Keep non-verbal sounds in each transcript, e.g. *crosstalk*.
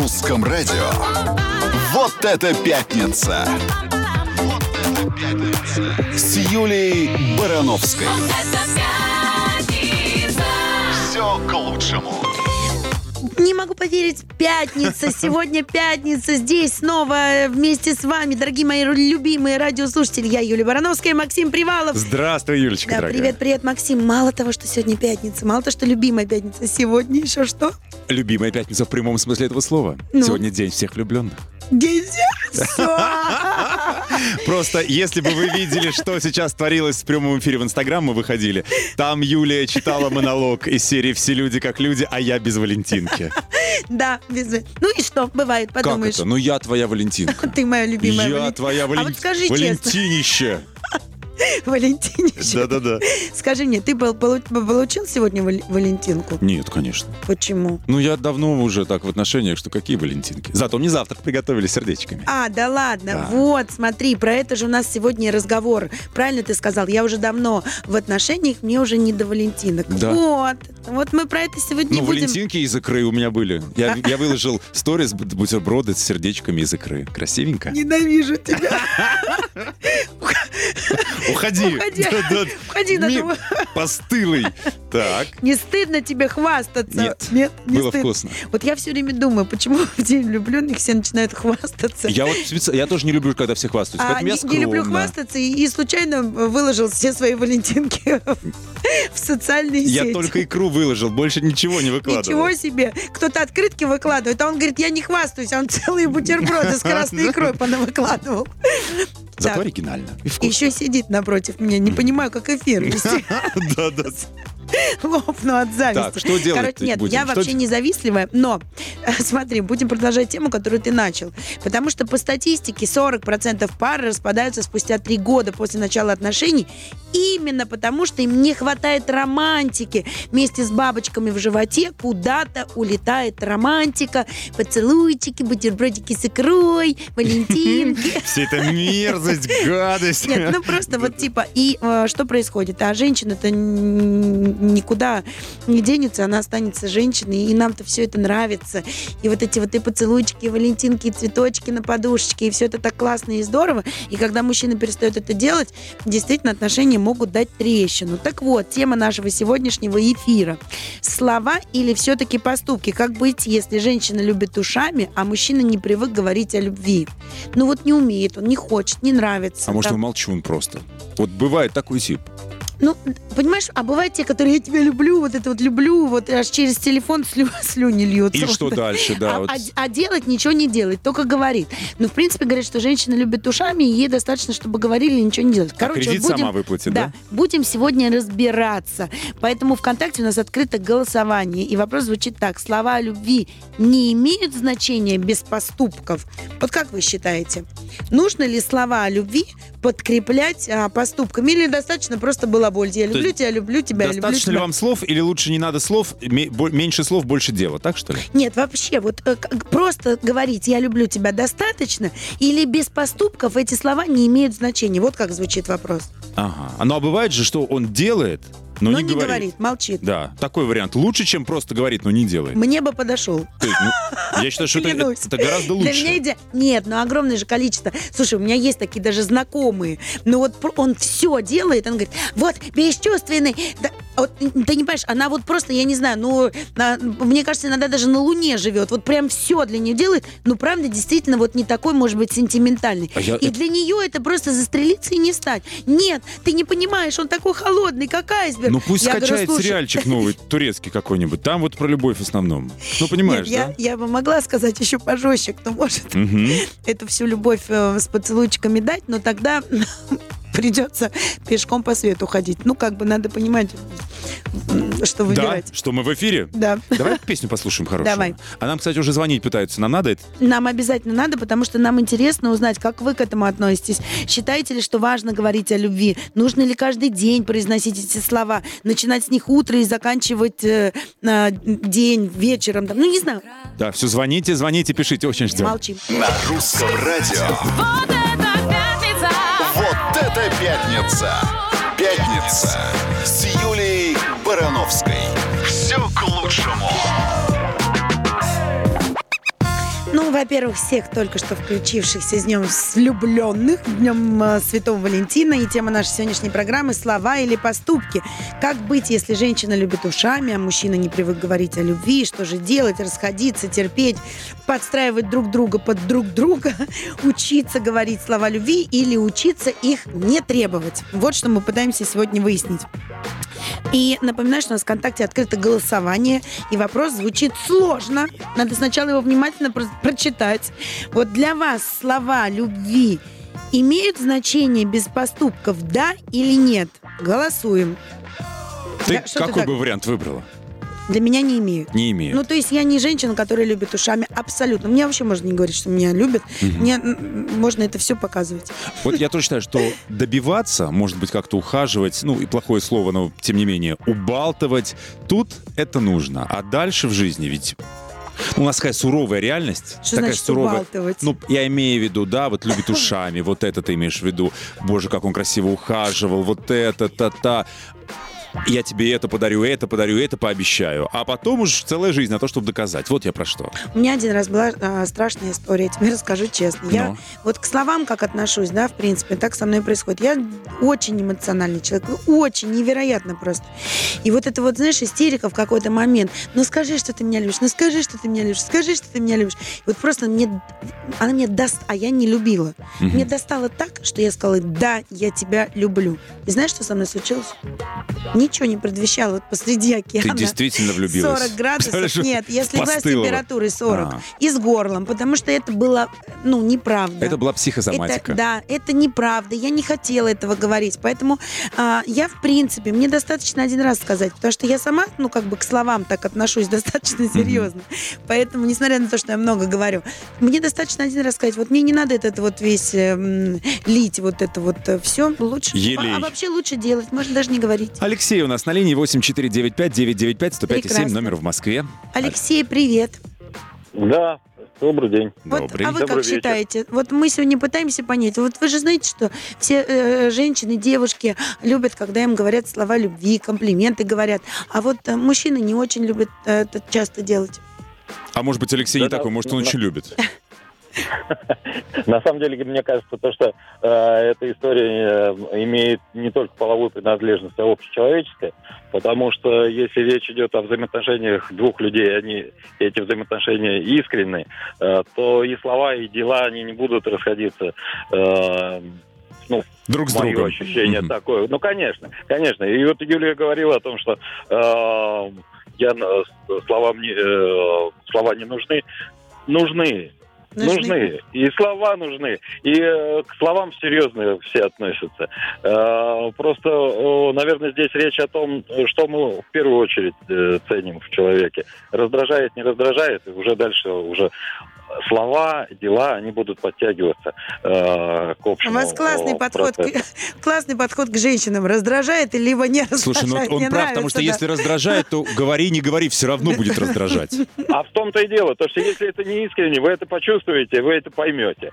русском радио. Вот это пятница! Вот это пятница! С Юлей Барановской. Все к лучшему. Не могу поверить, пятница, *laughs* сегодня пятница, здесь снова вместе с вами, дорогие мои любимые радиослушатели, я Юлия Барановская, Максим Привалов. Здравствуй, Юлечка, Да, дорогая. привет, привет, Максим. Мало того, что сегодня пятница, мало того, что любимая пятница, сегодня еще что? Любимая пятница в прямом смысле этого слова. Ну? Сегодня день всех влюбленных. *laughs* Просто, если бы вы видели, что сейчас творилось в прямом эфире в Инстаграм, мы выходили, там Юлия читала монолог из серии «Все люди как люди, а я без Валентинки». Да, без... Ну и что, бывает, Как подумаешь. это? Ну я твоя Валентинка. Ты моя любимая Я твоя А Вален- вот скажи честно, Валентинище. *laughs* Валентинище, Да-да-да. скажи мне, ты получил сегодня Вал- Валентинку? Нет, конечно. Почему? Ну я давно уже так в отношениях, что какие Валентинки. Зато мне завтрак приготовили сердечками. А, да ладно, Да. вот, смотри, про это же у нас сегодня разговор. Правильно ты сказал, я уже давно в отношениях, мне уже не до Валентинок. Да. Вот, вот мы про это сегодня Ну, будем. валентинки из икры у меня были. Я, я выложил сторис бу- бутерброды с сердечками из икры. Красивенько. Ненавижу тебя. *laughs* Уходи. Уходи. Уходи на Ми- того. Постылый. Так. Не стыдно тебе хвастаться? Нет. Нет, не Было стыдно. вкусно. Вот я все время думаю, почему *laughs* в день влюбленных все начинают хвастаться. Я вот я тоже не люблю, когда все хвастаются. А я не, не люблю хвастаться и, и случайно выложил все свои валентинки *laughs* в социальные Я сети. только икру выложил, больше ничего не выкладывал. Ничего себе! Кто-то открытки выкладывает, а он говорит, я не хвастаюсь, а он *laughs* целые бутерброды с красной икрой понавыкладывал. Зато оригинально. И еще сидит напротив меня, не понимаю, как эфир вести. *laughs* Да-да. *laughs* Лопну от зависти. Так, что делать Короче, нет, будем? я Что вообще не завистливая, но *laughs* смотри, будем продолжать тему, которую ты начал. Потому что по статистике 40% пар распадаются спустя три года после начала отношений именно потому, что им не хватает романтики. Вместе с бабочками в животе куда-то улетает романтика, поцелуйчики, бутербродики с икрой, валентинки. *laughs* Вся эта мерзость, гадость. Нет, ну просто вот типа, и э, что происходит? А женщина-то никуда не денется, она останется женщиной, и нам-то все это нравится. И вот эти вот и поцелуйчики, и валентинки, и цветочки на подушечке, и все это так классно и здорово. И когда мужчина перестает это делать, действительно отношения могут дать трещину. Так вот, тема нашего сегодняшнего эфира. Слова или все-таки поступки? Как быть, если женщина любит ушами, а мужчина не привык говорить о любви? Ну вот не умеет, он не хочет, не нравится. А может, Там- он молчун просто. Вот бывает такой тип. Ну, понимаешь, а бывают те, которые я тебя люблю, вот это вот люблю, вот аж через телефон слю- *laughs* слюни льются. И Вот. что дальше, да. а, вот. а- а делать ничего не делает, только говорит. Ну, в принципе, говорят, что женщина любит ушами, и ей достаточно, чтобы говорили ничего не делать. А Короче, кредит вот будем, сама выплатит, да, да? будем сегодня разбираться. Поэтому ВКонтакте у нас открыто голосование. И вопрос звучит так. Слова о любви не имеют значения без поступков? Вот как вы считаете? Нужно ли слова о любви подкреплять а, поступками? Или достаточно просто балаболь? Я люблю тебя, люблю тебя, люблю Достаточно ли тебя. вам слов или лучше не надо слов, меньше слов, больше дела, так что ли? Нет, вообще, вот э, просто говорить «я люблю тебя» достаточно? Или без поступков эти слова не имеют значения? Вот как звучит вопрос. Ага. А Ну а бывает же, что он делает, но, Но не, говорит. молчит. Да, такой вариант. Лучше, чем просто говорит, но не делает. Мне бы подошел. Ну, я считаю, что это, гораздо лучше. Для меня иде... Нет, ну огромное же количество. Слушай, у меня есть такие даже знакомые. Но вот пр- он все делает, он говорит, вот, бесчувственный. Да, вот, ты не понимаешь, она вот просто, я не знаю, ну, на- мне кажется, иногда даже на Луне живет. Вот прям все для нее делает. Ну, правда, действительно, вот не такой, может быть, сентиментальный. А я- И для нее это просто застрелиться и не встать. Нет, ты не понимаешь, он такой холодный, как айсберг. Ну пусть Я говорю, скачает «Слушай, сериальчик новый, *laughs* турецкий какой-нибудь. Там вот про любовь в основном. Ну, понимаешь, Нет, да? я, я бы могла сказать еще пожестче, кто может Мгм. *laughs* эту всю любовь э, с поцелуйчиками дать, но тогда *laughs* придется пешком по свету ходить. Ну, как бы надо понимать, что Да, выбирать. что мы в эфире? Да. Давай песню послушаем хорошую. Давай. А нам, кстати, уже звонить пытаются. Нам надо это? Нам обязательно надо, потому что нам интересно узнать, как вы к этому относитесь. Считаете ли, что важно говорить о любви? Нужно ли каждый день произносить эти слова? Начинать с них утро и заканчивать э, э, день вечером? Там, ну, не знаю. Да, все, звоните, звоните, пишите, очень ждем. Молчим. На русском радио. Вот это пятница! Вот это пятница! Пятница с Юлией Барановской. Все к лучшему. Ну, во-первых, всех только что включившихся с Днем влюбленных, Днем э, Святого Валентина. И тема нашей сегодняшней программы «Слова или поступки». Как быть, если женщина любит ушами, а мужчина не привык говорить о любви? Что же делать? Расходиться, терпеть, подстраивать друг друга под друг друга, *laughs* учиться говорить слова любви или учиться их не требовать? Вот что мы пытаемся сегодня выяснить. И напоминаю, что у нас в ВКонтакте открыто голосование, и вопрос звучит сложно. Надо сначала его внимательно про- прочитать. Вот для вас слова любви имеют значение без поступков, да или нет? Голосуем. Ты Да, ты какой так? бы вариант выбрала? Для меня не имеют. Не имею. Ну, то есть я не женщина, которая любит ушами абсолютно. Мне вообще можно не говорить, что меня любят. Мне м, можно это все показывать. Вот я тоже считаю, что добиваться, может быть, как-то ухаживать, ну и плохое слово, но тем не менее, убалтывать, тут это нужно. А дальше в жизни ведь у нас такая суровая реальность. Что такая значит суровая. убалтывать? Ну, я имею в виду, да, вот любит ушами, вот это ты имеешь в виду. Боже, как он красиво ухаживал, вот это, та-та. Я тебе это подарю, это подарю, это пообещаю. А потом уж целая жизнь на то, чтобы доказать. Вот я про что. У меня один раз была а, страшная история, я тебе расскажу честно. Я Ну. вот к словам как отношусь, да, в принципе, так со мной происходит. Я очень эмоциональный человек, очень невероятно просто. И вот это вот, знаешь, истерика в какой-то момент. Ну скажи, что ты меня любишь, ну скажи, что ты меня любишь, скажи, что ты меня любишь. И вот просто мне, она мне даст, а я не любила. Мгм. Мне достало так, что я сказала, да, я тебя люблю. И знаешь, что со мной случилось? Ничего не предвещало вот посреди Ты океана. действительно влюбилась. 40 градусов, нет, если бы с постылова. температурой 40 А. и с горлом, потому что это было, ну, неправда. Это была психосоматика. Это- да, это неправда. Я не хотела этого говорить. Поэтому а, я, в принципе, мне достаточно один раз сказать, потому что я сама, ну, как бы к словам так отношусь *laughs* достаточно серьезно. Поэтому, несмотря на то, что я много говорю, мне достаточно один раз сказать, вот мне не надо этот вот весь эм, лить, вот это вот все. Лучше. Елей. А, а вообще лучше делать, можно даже не говорить. Алексей у нас на линии 8495-995-105-105-7, Прекрасно. номер в Москве. Алексей, привет. Да, добрый день. Вот, Добрый. а вы Добрый как вечер. считаете? Вот мы сегодня пытаемся понять. Вот вы же знаете, что все э, женщины, девушки любят, когда им говорят слова любви, комплименты говорят. А вот э, мужчины не очень любят э, это часто делать. А может быть, Алексей не Да-да, такой, может, он да. очень любит. *laughs* На самом деле, мне кажется, то, что э, эта история э, имеет не только половую принадлежность, а общечеловеческая, потому что если речь идет о взаимоотношениях двух людей, они эти взаимоотношения искренние, э, то и слова, и дела, они не будут расходиться. э, Друг с Мое другом. ощущение Мгм. такое. Ну, конечно, конечно. И вот Юлия говорила о том, что э, я на- слова мне э, слова не нужны. Нужны. Нужны. И слова нужны. И э, к словам серьезно все относятся. Э, просто, э, наверное, здесь речь о том, что мы в первую очередь ценим в человеке. Раздражает, не раздражает, и уже дальше уже слова, дела, они будут подтягиваться э, к У общему вас классный э, подход, к, *laughs* классный подход к женщинам. Раздражает, либо не раздражает. Слушай, ну он Мне прав, потому нравится, что да. если раздражает, то говори, не говори, все равно будет раздражать. А в том-то и дело, то что если это не искренне, вы это почувствуете, вы это поймете.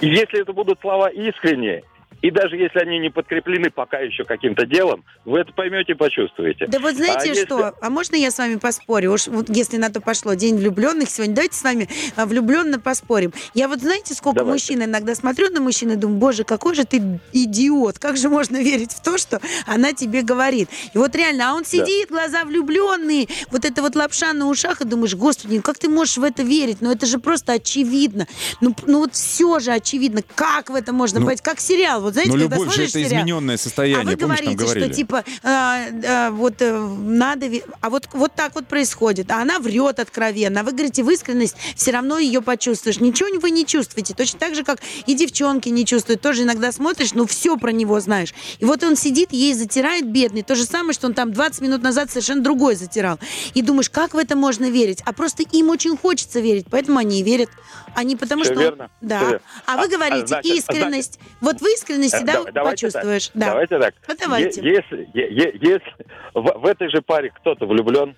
И если это будут слова искренние, и даже если они не подкреплены пока еще каким-то делом, вы это поймете и почувствуете. Да вот знаете А если- что, а можно я с вами поспорю? Уж вот если на то пошло, День влюбленных сегодня, давайте с вами а, влюбленно поспорим. Я вот знаете, сколько Давайте. мужчин иногда смотрю на мужчин и думаю, боже, какой же ты идиот, как же можно верить в то, что она тебе говорит. И вот реально, а он сидит, глаза влюбленные, вот это вот лапша на ушах, и думаешь, господи, как ты можешь в это верить? Ну это же просто очевидно. Ну, ну вот все же очевидно. Как в это можно Ну, понять? Как сериал, вот знаете, Но когда любовь же это сериал, измененное а состояние, вы помнишь, там говорите, говорили? что типа а, а, вот э, надо, а вот вот так вот происходит, а она врет откровенно, а вы говорите в искренность, все равно ее почувствуешь, ничего вы не чувствуете, точно так же как и девчонки не чувствуют, тоже иногда смотришь, ну все про него знаешь, и вот он сидит ей затирает бедный, то же самое, что он там 20 минут назад совершенно другой затирал, и думаешь, как в это можно верить, а просто им очень хочется верить, поэтому они и верят, а не потому Всё что верно, да, всё верно. а вы А- говорите а значит- искренность, вот в искренности Э, да, давай- давайте почувствуешь, так. да. Давайте так. Ну, давайте. Е- Если, е- е- если в, в этой же паре кто-то влюблен,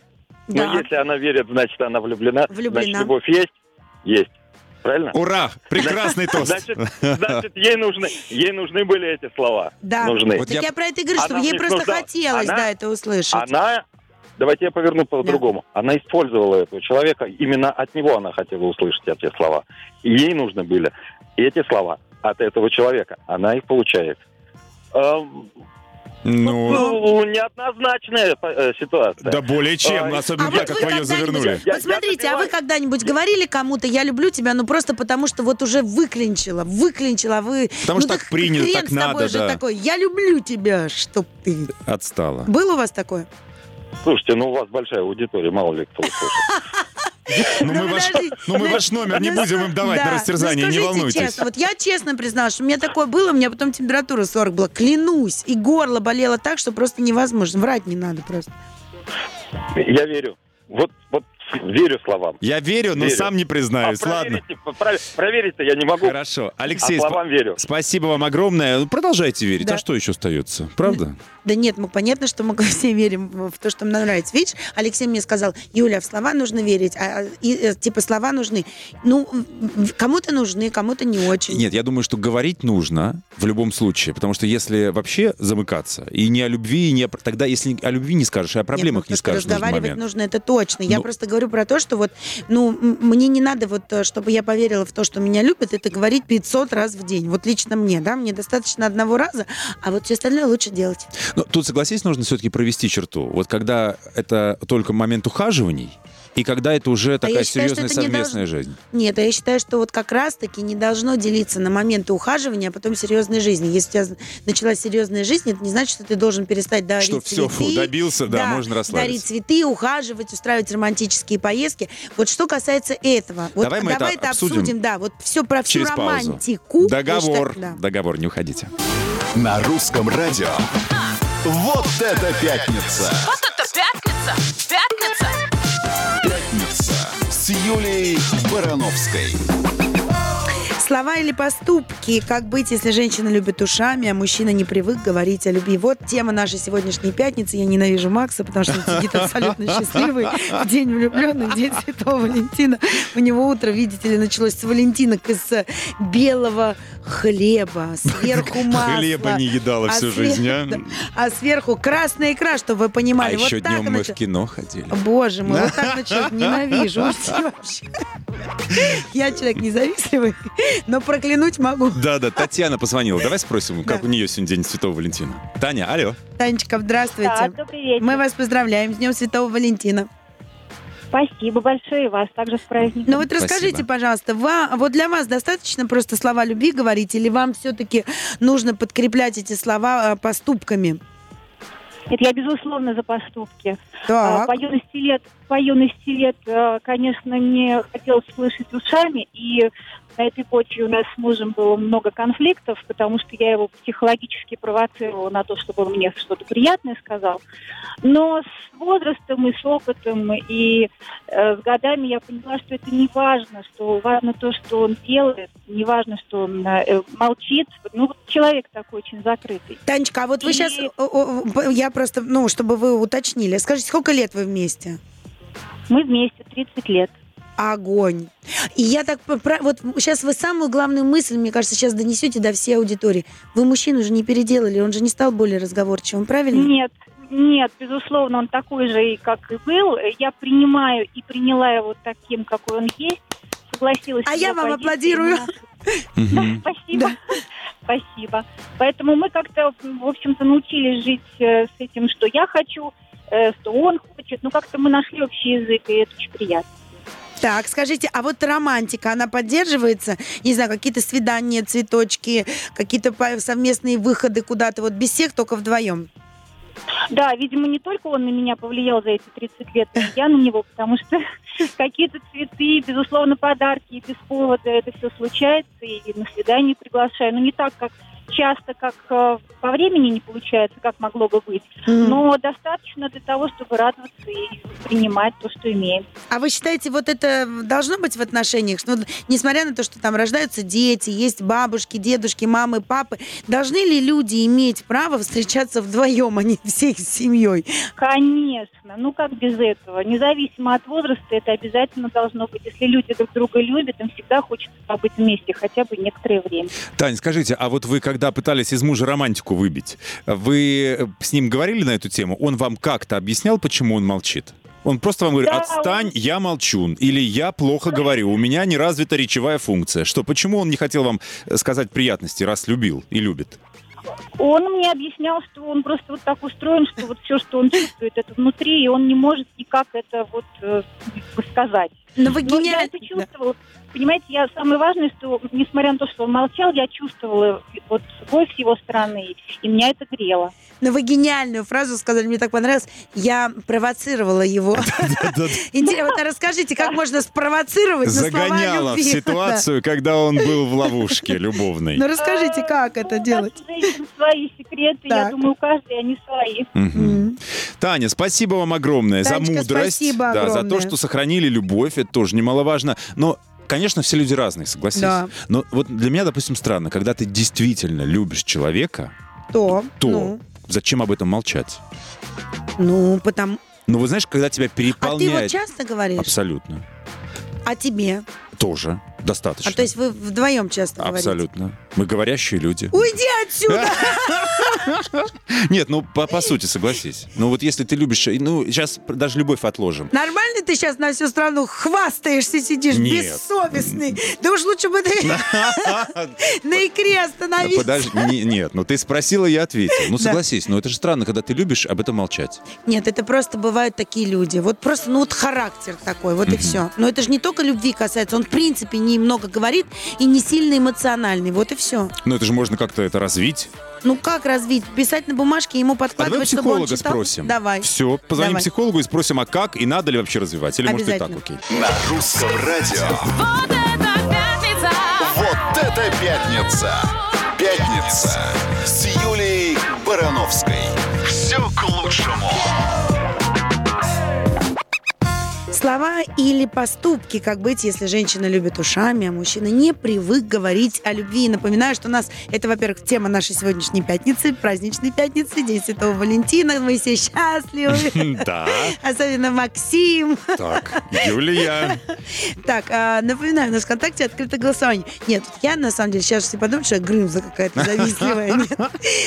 Да. но если она верит, значит, она влюблена. Влюблена. Значит, любовь есть? Есть. Правильно? Ура! Прекрасный *laughs* тост. Значит, значит ей, нужны, ей нужны были эти слова. Да. Нужны. Вот Так я- я... про это и говорю, в ей просто нуждалась. хотелось, Она- да, это услышать. Она, Давайте я поверну по-другому. Она использовала этого человека, именно от него она хотела услышать эти слова. И ей нужны были эти слова от этого человека. Она их получает. Эм, Ну, Ну, неоднозначная э, ситуация. да более чем, А, особенно А так, вот как вы ее завернули. Я- Вот смотрите, я а вы когда-нибудь говорили кому-то «я люблю тебя», ну просто потому, что вот уже выклинчила, выклинчила, а вы... Потому ну что так принято, так с тобой надо, же да. такой, «я люблю тебя», чтоб ты... Отстала. Было у вас такое? Слушайте, ну у вас большая аудитория, мало ли кто услышит. *laughs* Ну мы ваш, ну, мы ваш номер не ну, будем им давать да. на растерзание, Ну, не волнуйтесь. честно, вот я честно призналась, что у меня такое было, у меня потом температура 40 была, клянусь, и горло болело так, что просто невозможно, врать не надо просто. Я верю. Вот, вот верю словам. Я верю, но Верю. сам не признаюсь. А Ладно. проверить- про- Проверить-то я не могу. Хорошо. А Алексей, спа- словам верю. спасибо вам огромное. Ну, Продолжайте верить. Да. А что еще остается? Правда? Да нет, мы понятно, что мы *laughs* все верим в то, что нам нравится. Видишь, Алексей мне сказал, Юля, в слова нужно верить, а, а, и, э, типа слова нужны. Ну, кому-то нужны, кому-то не очень. Нет, я думаю, что говорить нужно в любом случае, потому что если вообще замыкаться, и не о любви, и не о... тогда если о любви не скажешь, и о проблемах Нет, не ну, то, что скажешь разговаривать нужно, это точно. Я Ну- просто говорю про то, что вот, ну, мне не надо вот, э, чтобы я поверила в то, что меня любят, это говорить 500 раз в день. Вот лично мне, да, мне достаточно одного раза, а вот все остальное лучше делать. Но тут, согласись, нужно все-таки провести черту. Вот когда это только момент ухаживаний, и когда это уже такая А я считаю, что серьезная это не совместная жизнь. Нет, а я считаю, что вот как раз-таки не должно делиться на моменты ухаживания, а потом серьезной жизни. Если у тебя началась серьезная жизнь, это не значит, что ты должен перестать дарить Что цветы. фу, добился, да, можно Дарить расслабиться. цветы, ухаживать, устраивать романтические поездки. Вот что касается этого. Вот Давай мы это обсудим обсудим, да, вот все про всю Через паузу. романтику. Договор. Я считаю, да. Договор, не уходите. На русском радио. Вот это пятница! Вот это пятница! Пятница! Юлией Барановской. Слова или поступки? Как быть, если женщина любит ушами, а мужчина не привык говорить о любви? Вот тема нашей сегодняшней пятницы. Я ненавижу Макса, потому что он сидит абсолютно *laughs* счастливый. В день влюбленных, в день Святого Валентина. У него утро, видите ли, началось с валентинок из э, белого хлеба, *laughs* сверху масло. Хлеба не едала всю свер- жизнь, а? *laughs* А сверху красная икра, чтобы вы понимали. А еще днем мы в кино ходили. Боже мой, вот так начать ненавижу. Я человек независимый, но проклянуть могу. Да-да, Татьяна позвонила. Давай спросим, как у нее сегодня день Святого Валентина. Таня, алло. Танечка, здравствуйте. Да, добрый вечер. Мы вас поздравляем с Днем Святого Валентина. Спасибо большое и вас также с праздником. Ну вот расскажите, Спасибо. пожалуйста, ва- вот для вас достаточно просто слова любви говорить, или вам все-таки нужно подкреплять эти слова э, поступками? Нет, я, безусловно, за поступки. Так. А, По юности лет, по юности лет, э, конечно, мне хотелось слышать ушами, и на этой почве у нас с мужем было много конфликтов, потому что я его психологически провоцировала на то, чтобы он мне что-то приятное сказал. Но с возрастом и с опытом, и э, с годами я поняла, что это не важно, что важно то, что он делает, не важно, что он э, молчит. Ну, вот человек такой очень закрытый. Танечка, а вот вы И- сейчас, я просто, ну, чтобы вы уточнили, скажите, сколько лет вы вместе? Мы вместе 30 лет. Огонь. И я так, вот сейчас вы самую главную мысль, мне кажется, сейчас донесете до всей аудитории. Вы мужчину же не переделали, он же не стал более разговорчивым, правильно? Нет, нет, безусловно, он такой же, и как и был. Я принимаю и приняла его таким, какой он есть. Согласилась. А я вам аплодирую. *laughs* Спасибо. Спасибо. Поэтому мы как-то, в общем-то, научились жить э, с этим, что я хочу, э, что он хочет. Ну, как-то мы нашли общий язык, и это очень приятно. Так, скажите, а вот романтика, она поддерживается? Не знаю, какие-то свидания, цветочки, какие-то совместные выходы куда-то, вот без всех, только вдвоем? Да, видимо, не только он на меня повлиял за эти 30 лет, но и я на него, потому что *laughs* какие-то цветы, безусловно, подарки, без повода это все случается, и на свидание приглашаю. Ну, не так, как часто, как э, по времени не получается, как могло бы быть, Мгм. но достаточно для того, чтобы радоваться и принимать то, что имеем. А вы считаете, вот это должно быть в отношениях? Что, вот, несмотря на то, что там рождаются дети, есть бабушки, дедушки, мамы, папы, должны ли люди иметь право встречаться вдвоем, а не всей семьей? Конечно, ну как без этого? Независимо от возраста, это обязательно должно быть. Если люди друг друга любят, им всегда хочется побыть вместе хотя бы некоторое время. Тань, скажите, а вот вы когда когда пытались из мужа романтику выбить, вы э, с ним говорили на эту тему? Он вам как-то объяснял, почему он молчит? Он просто вам говорит, Да, отстань, я молчун. Или я плохо говорю, у меня не развита речевая функция. Что, почему он не хотел вам э, сказать приятности, раз любил и любит? Он мне объяснял, что он просто вот так устроен, что вот все, что он чувствует, это внутри, и он не может никак это вот э, сказать. Но вы Но я гениально. это чувствовала. Понимаете, я самое важное, что несмотря на то, что он молчал, я чувствовала вот любовь с его стороны, и меня это грело. Но вы гениальную фразу сказали, мне так понравилось. Я провоцировала его. *laughs* Интересно, вот расскажите, как можно спровоцировать Загоняла в *laughs* ситуацию, когда он был в ловушке любовной. Ну расскажите, как это Ну, делать? Свои секреты, я думаю, у каждой они свои. Таня, спасибо вам огромное за мудрость, спасибо да, за то, что сохранили любовь, это тоже немаловажно. Но Конечно, все люди разные, согласись. Да. Но вот для меня, допустим, странно, когда ты действительно любишь человека, То. то Ну, зачем об этом молчать? ну, потому... Ну, вы знаешь, когда тебя А ты переполняет... вот часто говоришь? Абсолютно. А тебе? Тоже. Достаточно. А то есть вы вдвоем часто говорите? Абсолютно. Мы говорящие люди. Уйди отсюда! *laughs* Нет, ну, по, по сути, согласись. Ну, вот если ты любишь... Ну, сейчас даже любовь отложим. Нормально ты сейчас на всю страну хвастаешься, сидишь Нет. бессовестный? Да уж лучше бы ты *laughs* на икре остановился. Подожди, не- нет, ну ты спросила, я ответил. Ну согласись, но это же странно, когда ты любишь об этом молчать. Нет, это просто бывают такие люди. Вот просто, ну вот характер такой, вот и все. Но это же не только любви касается, он в принципе немного говорит и не сильно эмоциональный, вот и все. Ну это же можно как-то это развить. Ну как развить? Писать на бумажке, ему А давай подкладывать, чтобы он психолога читал? спросим. Давай. Все, позвоним Давай. психологу и спросим, а как и надо ли вообще развивать? Или может и так, окей. На русском радио. Вот это пятница! Вот это пятница! Пятница с Юлей Барановской. Все к лучшему. Слова или поступки, как быть, если женщина любит ушами, а мужчина не привык говорить о любви. И Напоминаю, что у нас это, во-первых, тема нашей сегодняшней пятницы, праздничной пятницы, День Святого Валентина. Мы все счастливы. *laughs* Да, Особенно Максим. так, Юлия. Так, а, напоминаю, у нас в ВКонтакте открыто голосование. Нет, я на самом деле сейчас все подумают, что я Грымза какая-то завистливая. *laughs* Нет.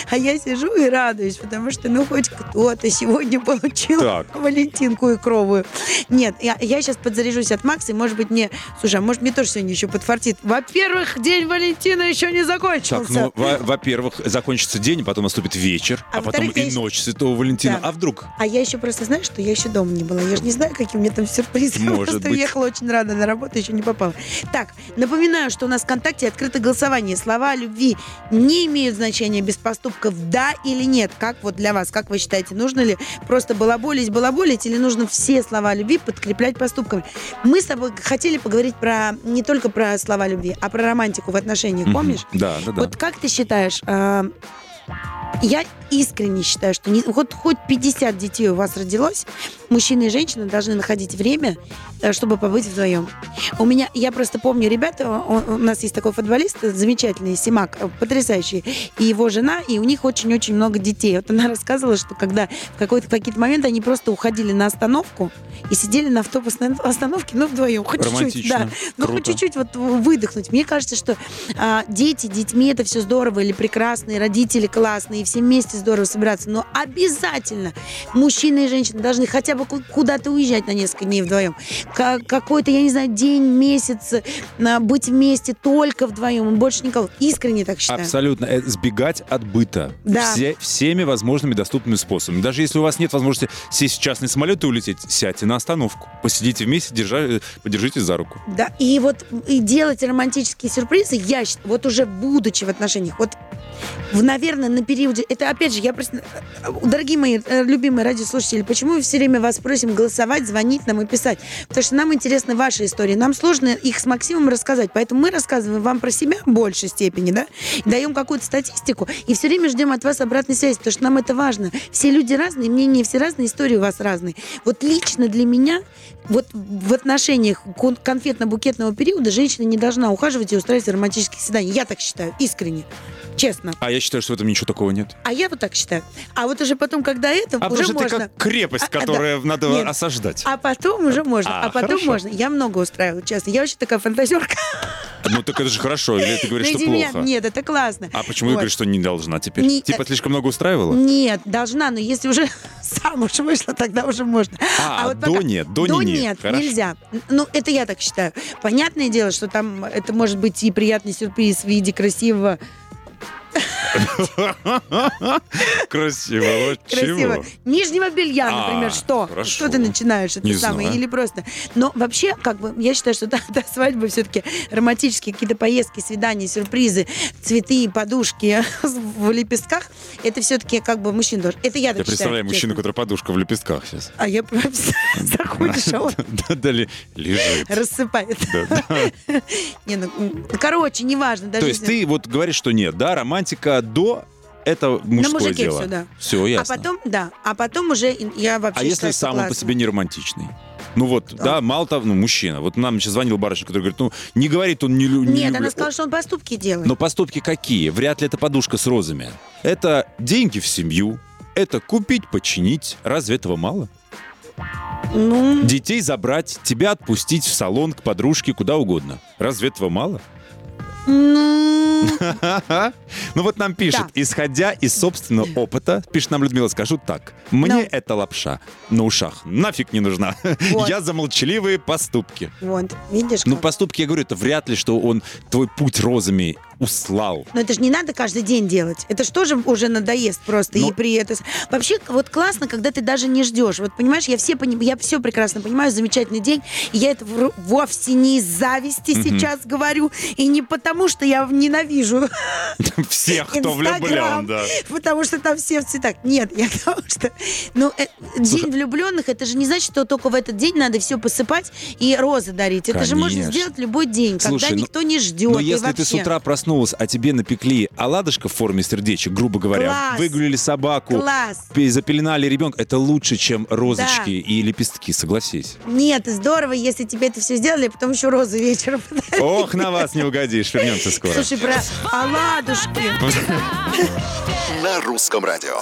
А я сижу и радуюсь, потому что ну хоть кто-то сегодня получил. Валентинку и кровую. Нет, я, я сейчас подзаряжусь от Макса, и может быть мне... Слушай, а может мне тоже сегодня еще подфартит? Во-первых, День Валентина еще не Так, закончился. ну, во- во-первых, закончится день, потом наступит вечер, А а, потом и еще- ночь Святого Валентина. Да. А вдруг? А я еще просто знаю, что я еще дома не была. Я же не знаю, какие у меня там сюрпризы. *laughs* Может просто быть. уехала очень рано на работу, еще не попала. Так, напоминаю, что у нас в ВКонтакте открыто голосование. Слова любви не имеют значения без поступков «да» или «нет». Как вот для вас? Как вы считаете, нужно ли просто балаболить, балаболить, или нужно все слова любви подкреплять поступками? Мы с тобой хотели поговорить про не только про слова любви, а про романтику в отношениях, помнишь? Да, да, да. Вот как ты считаешь, а, я искренне считаю, что не, хоть, хоть 50 детей у вас родилось, мужчина и женщина должны находить время, э, чтобы побыть вдвоем. У меня, я просто помню, ребята, он- у нас есть такой футболист замечательный, Симак, э, потрясающий, и его жена, и у них очень-очень много детей. Вот она рассказывала, что когда в какой-то какие-то моменты они просто уходили на остановку и сидели на автобусной остановке, ну, вдвоем, хоть чуть-чуть, да. Ну, хоть чуть-чуть вот выдохнуть. Мне кажется, что а, дети, детьми это все здорово, или прекрасные, родители классные, и все вместе здорово собираться. Но обязательно мужчина и женщина должны хотя бы ку- куда-то уезжать на несколько дней вдвоем. Ка- какой-то, я не знаю, день, месяц, а, быть вместе только вдвоем, больше никого. Искренне так считаю. Абсолютно. Э, Сбегать от быта. Да. Все- всеми возможными доступными способами. Даже если у вас нет возможности сесть в частный самолет и улететь, сядьте на остановку. Посидите вместе, держа, э, подержитесь за руку. Да, и вот и делать романтические сюрпризы, я считаю, вот уже будучи в отношениях, вот в, наверное, на периоде... Это, опять же, я просто... Дорогие мои э, любимые радиослушатели, почему мы все время вас просим голосовать, звонить нам и писать? Потому что нам интересны ваши истории. Нам сложно их с Максимом рассказать, поэтому мы рассказываем вам про себя в большей степени, да? Даем какую-то статистику и все время ждем от вас обратной связи, потому что нам это важно. Все люди разные, мнения все разные, истории у вас разные. Вот лично для меня вот в отношениях кон- конфетно-букетного периода женщина не должна ухаживать и устраивать романтические свидания. Я так считаю, искренне. Честно. А я считаю, что в этом ничего такого нет. А я вот так считаю. А вот уже потом, когда это, А уже потому можно. ты как крепость, А, а, да. которую надо Нет. осаждать. А потом уже можно. А, А, потом хорошо. можно. Я много устраивала, честно. Я вообще такая фантазерка. Ну так это же хорошо, или ты говоришь, что меня. плохо? Нет, это классно. А почему ты Вот. говоришь, что не должна теперь? Не- Типа слишком много устраивала? Нет, должна, но если уже *laughs* замуж вышла, тогда уже можно. А, до нет, до не нет. Хорошо. нельзя. Ну, это я так считаю. Понятное дело, что там это может быть и приятный сюрприз в виде красивого, *laughs* Красиво, чего? нижнего белья, А, например. Что? Что ты начинаешь? Это самое. Или просто. Но вообще, как бы, я считаю, что *laughs* до, свадьбы все-таки романтические какие-то поездки, свидания, сюрпризы, цветы, подушки *laughs* в лепестках, это все-таки как бы мужчина должен. Это я так Я представляю мужчину, который подушка в лепестках сейчас. А я заходишь, а он Да, лежит. рассыпает. Не, ну, короче, неважно. То есть ты вот говоришь, что нет, да, романтика до это мужское мужике дело. всё, да. Все, А ясно. потом, да, а потом уже я вообще А если сам он по себе не романтичный? Ну вот, да, мало того, ну, мужчина. Вот нам сейчас звонил барышня, который говорит, ну, не говорит он не, лю- не Нет, люблю. она сказала, что он поступки делает. Но поступки какие? Вряд ли это подушка с розами. Это деньги в семью, это купить, починить. Разве этого мало? Ну, Детей забрать, тебя отпустить в салон к подружке, куда угодно. Разве этого мало? Ну, *laughs* Ну вот нам пишет, Да. исходя из собственного опыта, пишет нам Людмила, скажу так, мне Ну. эта лапша на ушах нафиг не нужна. *laughs* Вот. Я за молчаливые поступки. вот, видишь Ну, как? поступки, я говорю, это вряд ли, что он твой путь розами услал. Но это же не надо каждый день делать. Это же тоже уже надоест просто. Ну- И при это... Вообще, вот классно, когда ты даже не ждешь. Вот понимаешь, я все, пони- я все прекрасно понимаю, замечательный день. И я это вр- вовсе не из зависти сейчас говорю. И не потому, что я ненавижу *laughs* Всех, кто влюблен, да. потому что там все в цветах. Нет, я *laughs* потому что... Ну, э, день влюбленных, это же не значит, что только в этот день надо все посыпать и розы дарить. Это же можно сделать любой день, Слушай, когда ну- никто не ждет. Но если ты с утра проснулась, а тебе напекли оладушка в форме сердечек, грубо говоря, Класс. выгулили собаку, Класс. пе- запеленали ребенка, это лучше, чем розочки и лепестки, согласись. Нет, здорово, если тебе это все сделали, а потом еще розы вечером подарили. Ох, на вас не угодишь, вернемся скоро. Слушай, про оладушки. *laughs* На русском радио.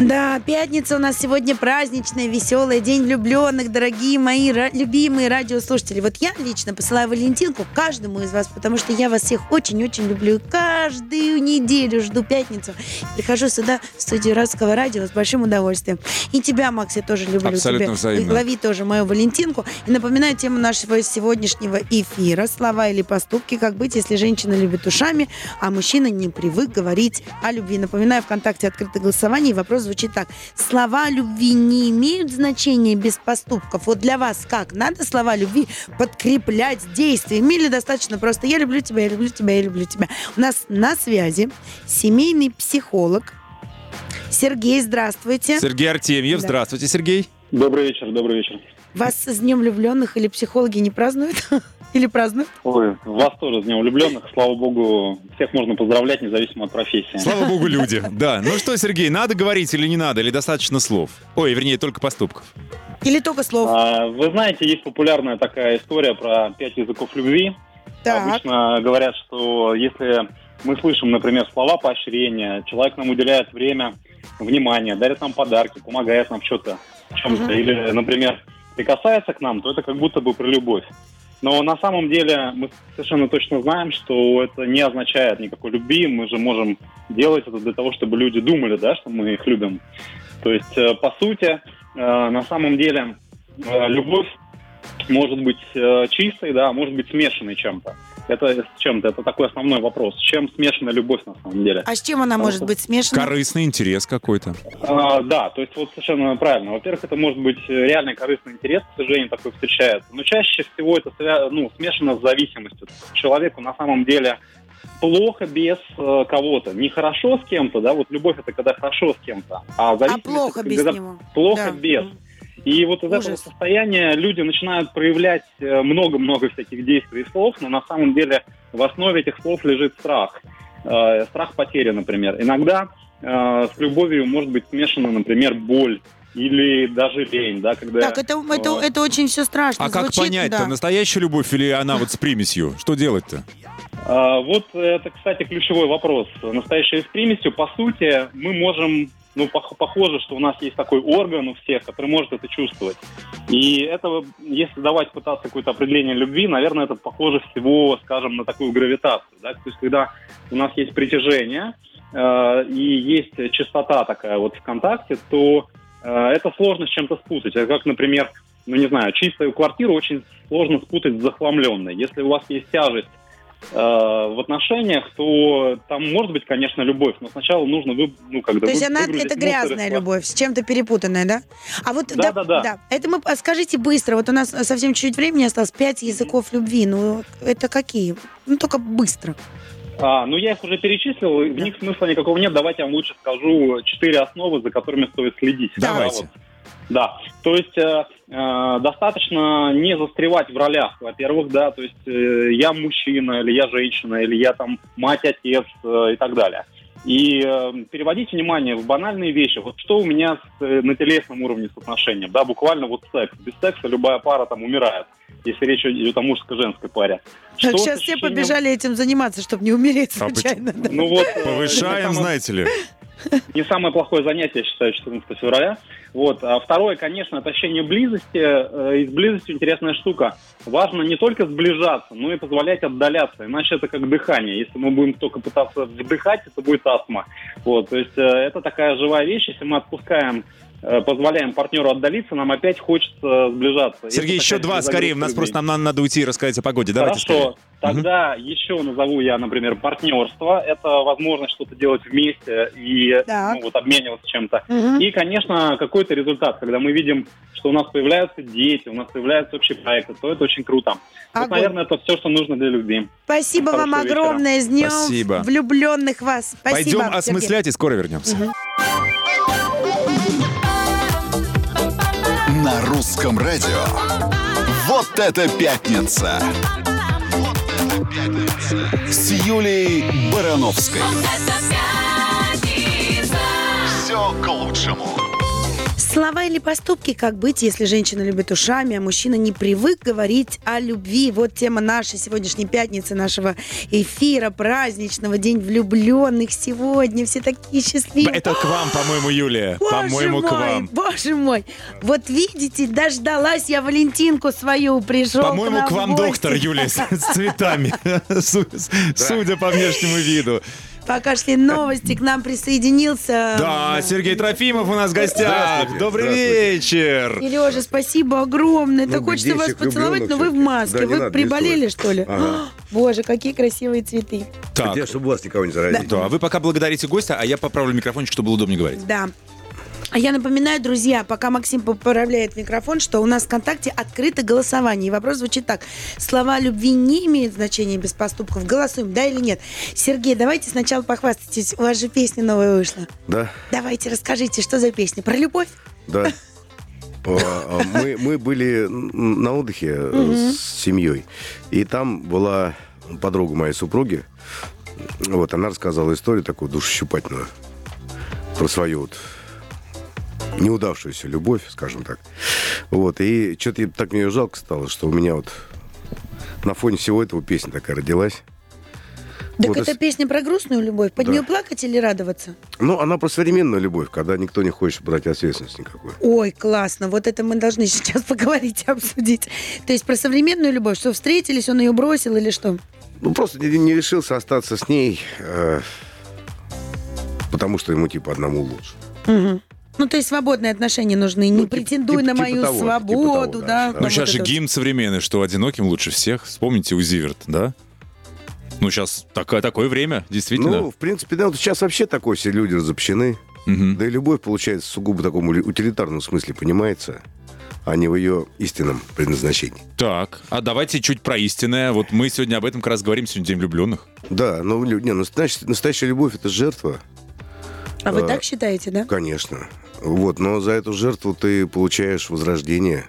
Да, пятница у нас сегодня праздничная, веселая, день влюбленных, дорогие мои ра- любимые радиослушатели. Вот я лично посылаю Валентинку каждому из вас, потому что я вас всех очень-очень люблю. Каждую неделю жду пятницу. Прихожу сюда, в студию Радского радио, с большим удовольствием. И тебя, Макс, я тоже люблю. Абсолютно Тебя- взаимно. Лови тоже мою Валентинку. И напоминаю тему нашего сегодняшнего эфира. Слова или поступки, как быть, если женщина любит ушами, а мужчина не привык говорить о любви. Напоминаю, ВКонтакте открытое голосование, и вопрос звучит так. Слова любви не имеют значения без поступков. Вот для вас как? Надо слова любви подкреплять действиями или достаточно просто «я люблю тебя, я люблю тебя, я люблю тебя». У нас на связи семейный психолог Сергей, здравствуйте. Сергей Артемьев, Да. здравствуйте, Сергей. Добрый вечер, добрый вечер. Вас с Днем влюбленных или психологи не празднуют? *laughs* Или празднуют? Ой, вас тоже с Днем влюбленных. Слава богу, всех можно поздравлять, независимо от профессии. Слава *laughs* богу, люди. Да. Ну что, Сергей, надо говорить или не надо, или достаточно слов? Ой, вернее, только поступков. Или только слов? А, Вы знаете, есть популярная такая история про пять языков любви. Так. Обычно говорят, что если мы слышим, например, слова поощрения, человек нам уделяет время, внимание, дарит нам подарки, помогает нам что-то, в чем-то, Мгм. или, например, прикасается к нам, то это как будто бы про любовь. Но на самом деле мы совершенно точно знаем, что это не означает никакой любви. Мы же можем делать это для того, чтобы люди думали, да, что мы их любим. То есть, э, по сути, э, на самом деле э, любовь может быть э, чистой, да, а может быть смешанной чем-то. Это с чем-то, это такой основной вопрос. С чем смешана любовь на самом деле? А с чем она может быть смешана? Корыстный интерес какой-то. А, да, то есть вот совершенно правильно. Во-первых, это может быть э, реально корыстный интерес, к сожалению, такой встречается. Но чаще всего это свя- ну, смешано с зависимостью. Человеку на самом деле плохо без э, кого-то. Нехорошо с кем-то, да, вот любовь это когда хорошо с кем-то, а А зависимость плохо это без когда него? плохо Да. без. И вот из этого Ужас. состояния люди начинают проявлять э, много-много всяких действий и слов, но на самом деле в основе этих слов лежит страх. Э, страх потери, например. Иногда э, с любовью может быть смешана, например, боль или даже лень, да, когда... Так, это, это, это очень все страшно. А как звучит, понять-то, да. настоящая любовь или она вот с примесью? Что делать-то? А, Вот это, кстати, ключевой вопрос. Настоящая с примесью, по сути, мы можем ну, пох- похоже, что у нас есть такой орган у всех, который может это чувствовать. И это, если давать пытаться какое-то определение любви, наверное, это похоже всего, скажем, на такую гравитацию. Да? То есть, когда у нас есть притяжение э, и есть частота такая вот в контакте, то э, это сложно с чем-то спутать. Это как, например, ну, не знаю, чистую квартиру очень сложно спутать с захламленной. Если у вас есть тяжесть в отношениях, то там может быть, конечно, любовь, но сначала нужно вы, ну, когда То есть она это грязная любовь, с чем-то перепутанная, да? А вот Да, да, да. Это мы скажите быстро. Вот у нас совсем чуть-чуть времени осталось. Пять языков любви. Ну это какие? Ну только быстро. А, ну, я их уже перечислил, в них смысла никакого нет. Давайте я вам лучше скажу четыре основы, за которыми стоит следить. Давайте. Да, вот. Да, то есть э, э, достаточно не застревать в ролях, во-первых, да, то есть э, я мужчина, или я женщина, или я там мать, отец э, и так далее. И э, переводить внимание в банальные вещи. Вот что у меня с, э, на телесном уровне с отношением, да, буквально вот секс. Без секса любая пара там умирает, если речь идет о мужско-женской паре. Так Что сейчас все побежали этим заниматься, чтобы не умереть А случайно. да. Ну вот, э, Повышаем, знаете ли. *laughs* не самое плохое занятие, я считаю, 14 февраля. Вот. А второе, конечно, ощущение близости. Э, И с близостью интересная штука. Важно не только сближаться, но и позволять отдаляться. Иначе это как дыхание. Если мы будем только пытаться вдыхать, это будет астма. Вот. То есть э, это такая живая вещь. Если мы отпускаем позволяем партнеру отдалиться, нам опять хочется сближаться. Сергей, Это еще два, скорее. У нас просто любви. нам надо уйти и рассказать о погоде. Давайте Хорошо. скорее. Тогда еще назову я, например, партнерство. Это возможность что-то делать вместе и Так. ну, вот, обмениваться чем-то. Мгм. И, конечно, какой-то результат, когда мы видим, что у нас появляются дети, у нас появляются общие проекты, то это очень круто. Вот, наверное, это все, что нужно для любви. Спасибо вам Хорошего вечера. огромное. С днем Спасибо. влюбленных вас. Спасибо. Пойдем Сергей. осмыслять и скоро вернемся. На русском радио. Вот это пятница! Вот это пятница! С Юлей Барановской. Это пятница. Все к лучшему. Слова или поступки, как быть, если женщина любит ушами, а мужчина не привык говорить о любви. Вот тема нашей сегодняшней пятницы, нашего эфира праздничного, День влюбленных сегодня. Все такие счастливые. Это к вам, по-моему, Юлия. По-моему, к вам. Боже мой. Вот видите, дождалась я Валентинку свою, пришел По-моему, нам к вам доктор, Юлия, с цветами. *laughs* Су- Судя по внешнему виду. Пока шли новости, к нам присоединился... Да, Сергей Трофимов у нас в гостях. Добрый вечер. Сережа, спасибо огромное. Так Ну, хочется вас поцеловать, но вы в маске. вы приболели, что ли? *gasps* Боже, какие красивые цветы. Так, Хотя, чтобы вас никого не заразить. да, вы пока благодарите гостя, а я поправлю микрофончик, чтобы было удобнее говорить. Да. А я напоминаю, друзья, пока Максим поправляет микрофон, что у нас в ВКонтакте открыто голосование. И вопрос звучит так. Слова любви не имеют значения без поступков. Голосуем, да или нет? Сергей, давайте сначала похвастайтесь. У вас же песня новая вышла. Да, Давайте, расскажите, что за песня? Про любовь? да. А Мы, мы были на отдыхе э, с семьей, и там была подруга моей супруги. Вот, она рассказала историю такую душещипательную про свою вот неудавшуюся любовь, скажем так. Вот, и что-то так мне ее жалко стало, что у меня вот на фоне всего этого песня такая родилась. Так Вот это и- песня про грустную любовь. Под Да. нее плакать или радоваться? Ну, она про современную любовь, когда никто не хочет брать ответственность никакой. Ой, классно. Вот это мы должны *laughs* сейчас поговорить и обсудить. То есть про современную любовь, что встретились, он ее бросил или что? Ну, просто не, не решился остаться с ней, э, потому что ему, типа, одному лучше. Мгм. Ну, то есть свободные отношения нужны. Не Ну, тип- претендуй тип- на типа мою того, типа свободу, того, да. да. Ну, вот сейчас же это вот. гимн современный, что одиноким лучше всех. Вспомните Узиверт, да? Ну, сейчас такое, такое время, действительно. Ну, в принципе, да, вот сейчас вообще такой, все люди разобщены. Мгм. Да и любовь, получается, сугубо в таком утилитарном смысле понимается, а не в ее истинном предназначении. Так, а давайте чуть про истинное. Вот мы сегодня об этом как раз говорим, сегодня День влюбленных. Да, но лю- не, настоящая, настоящая любовь – это жертва, А вы э, так считаете, да? конечно. Вот, но за эту жертву ты получаешь возрождение.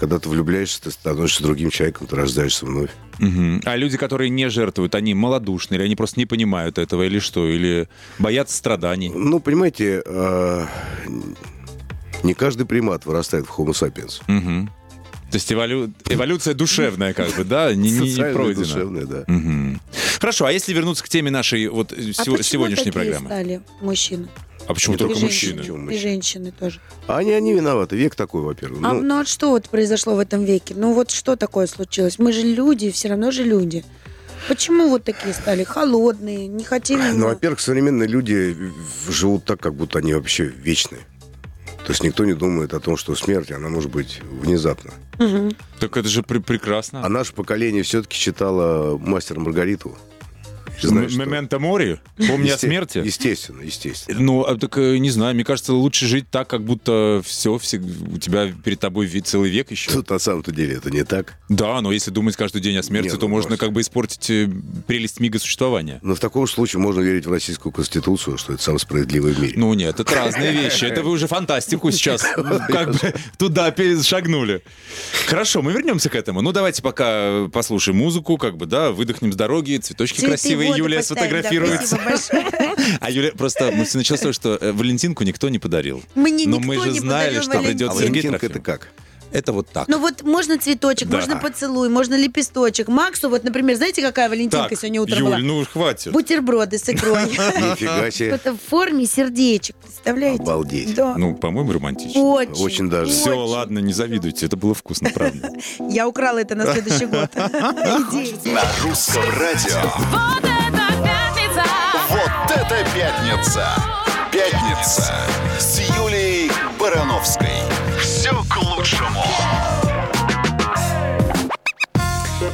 Когда ты влюбляешься, ты становишься другим человеком, ты рождаешься вновь. Мгм. А люди, которые не жертвуют, они малодушны, или они просто не понимают этого, или что, или боятся страданий. Ну, понимаете, э, не каждый примат вырастает в Homo sapiens. Мгм. То есть эволю- эволюция душевная, как бы, да, не, не- пройдена. душевное, да. Мгм. Хорошо, а если вернуться к теме нашей вот А сего- сегодняшней такие программы? стали мужчины? А почему Не только только мужчины? мужчины. И женщины тоже. А они, они виноваты. Век такой, во-первых. А Ну, ну вот что вот произошло в этом веке? Ну вот что такое случилось? Мы же люди, все равно же люди. Почему вот такие стали холодные, не хотели? ну, во-первых, современные люди живут так, как будто они вообще вечные. То есть никто не думает о том, что смерть, она может быть внезапно. Мгм. Так это же пре- прекрасно. А наше поколение все-таки читало «Мастер Маргариту». Знаешь, что? Мементо мори? Помни о смерти? Естественно, естественно. Ну, а так э, не знаю, мне кажется, лучше жить так, как будто все, у тебя перед тобой целый век еще. Тут на самом-то деле это не так. Да, но если думать каждый день о смерти, Не, ну, то можно может. как бы испортить э, прелесть мига существования. Но в таком случае можно верить в Российскую Конституцию, что это самое справедливое в мире. Ну нет, это разные вещи. Это вы уже фантастику *laughs* сейчас как бы туда шагнули. Хорошо, мы вернемся к этому. Ну давайте пока послушаем музыку, как бы, да, выдохнем с дороги, цветочки красивые Юлия сфотографирует. А Юля, просто мы все началось с того, что э, Валентинку никто не подарил. Мне Но мы же знали, что придет А Валентин. Сергей Валентинка Трофимов. это как? Это вот так. Ну вот можно цветочек, Да. можно поцелуй, можно лепесточек. Максу, вот, например, знаете, какая Валентинка Так, сегодня утром Юль, была? ну хватит. Бутерброды с икрой. *laughs* Нифига себе. Это в форме сердечек, представляете? Обалдеть. Да. Ну, по-моему, романтично. Очень. Очень даже. Все, ладно, не завидуйте, это было вкусно, правда. *laughs* Я украла это на следующий год. *laughs* На русском радио. Это пятница! Пятница с Юлией Барановской. Все к лучшему.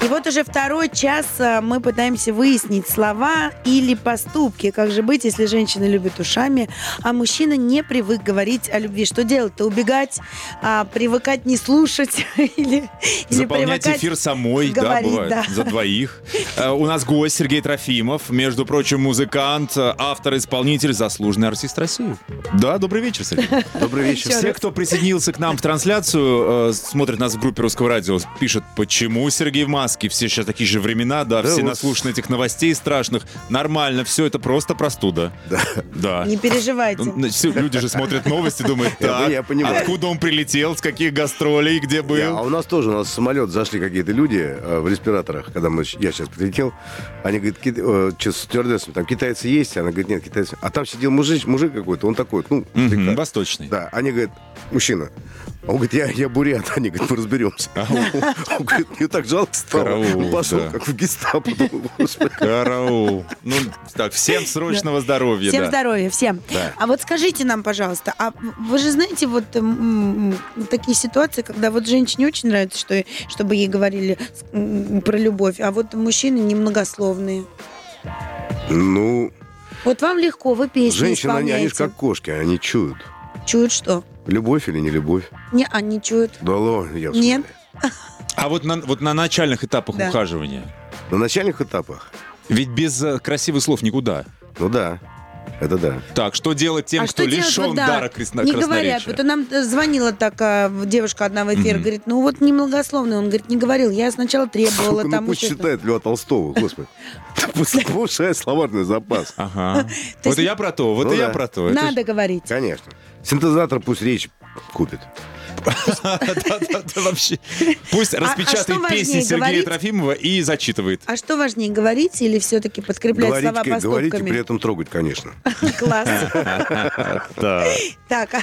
И вот уже второй час а, мы пытаемся выяснить слова или поступки. Как же быть, если женщина любит ушами, а мужчина не привык говорить о любви? Что делать-то? Убегать, а, привыкать не слушать *laughs* или, или Заполнять эфир самой, говорить, да, бывает, да. за двоих. Э, У нас гость Сергей Трофимов, между прочим, музыкант, э, автор, исполнитель, заслуженный артист России. Да, добрый вечер, Сергей. *laughs* Добрый вечер. Все, кто присоединился к нам в трансляцию, э, смотрят нас в группе Русского радио, пишут, почему Сергей в маске? Все сейчас такие же времена, да, Да все вот. наслушаны этих новостей страшных. Нормально, все это просто простуда. Да. Да. Не переживайте. Ну, значит, все люди же смотрят новости, думают, так, я понимаю. откуда он прилетел, с каких гастролей, где А был. у нас тоже, у нас в самолет зашли какие-то люди э, в респираторах, когда мы, я сейчас прилетел, они говорят, ки- э, с стюардессами, там китайцы есть? Она говорит, нет, китайцы. А там сидел мужик, мужик какой-то, он такой, ну. Восточный. Да, они говорят, мужчина. Он говорит, я, я бурят. Они говорят, мы разберемся. Он говорит, мне так жалко стало. Караул, Пошел да. как в гестапо. Караул. Ну, так, всем срочного здоровья, Всем да. здоровья, всем. Да. А вот скажите нам, пожалуйста, а вы же знаете вот м, м, такие ситуации, когда вот женщине очень нравится, что, чтобы ей говорили м, про любовь, а вот мужчины немногословные. Ну, Вот вам легко, вы песни женщины, они, они же как кошки, они чуют. Чуют что? Любовь или не любовь? Не, они чуют. Да ладно, я Нет. А вот на, вот на начальных этапах Да. ухаживания, На начальных этапах, ведь без э, красивых слов никуда. ну да, это да. Так, что делать тем, а кто что делать, лишен да, дара красно- Не говорят. Вот нам звонила так а, девушка одна в эфир, Мгм. говорит, ну вот немногословный. Он говорит, не говорил. Я сначала требовала Сука, там ну пусть еще что-то. читает Льва Толстого, господи. *laughs* Пусть повышает словарный запас. Ага. *laughs* Вот и я про то, вот Ну и я да. про то. Надо говорить. Конечно. Синтезатор пусть речь купит. Вообще. Пусть а распечатает что важнее, песни Сергея? Трофимова и зачитывает. А что важнее, говорить или все-таки подкреплять слова говорить и при поступками? этом трогать, конечно. *laughs* Класс. Так, а-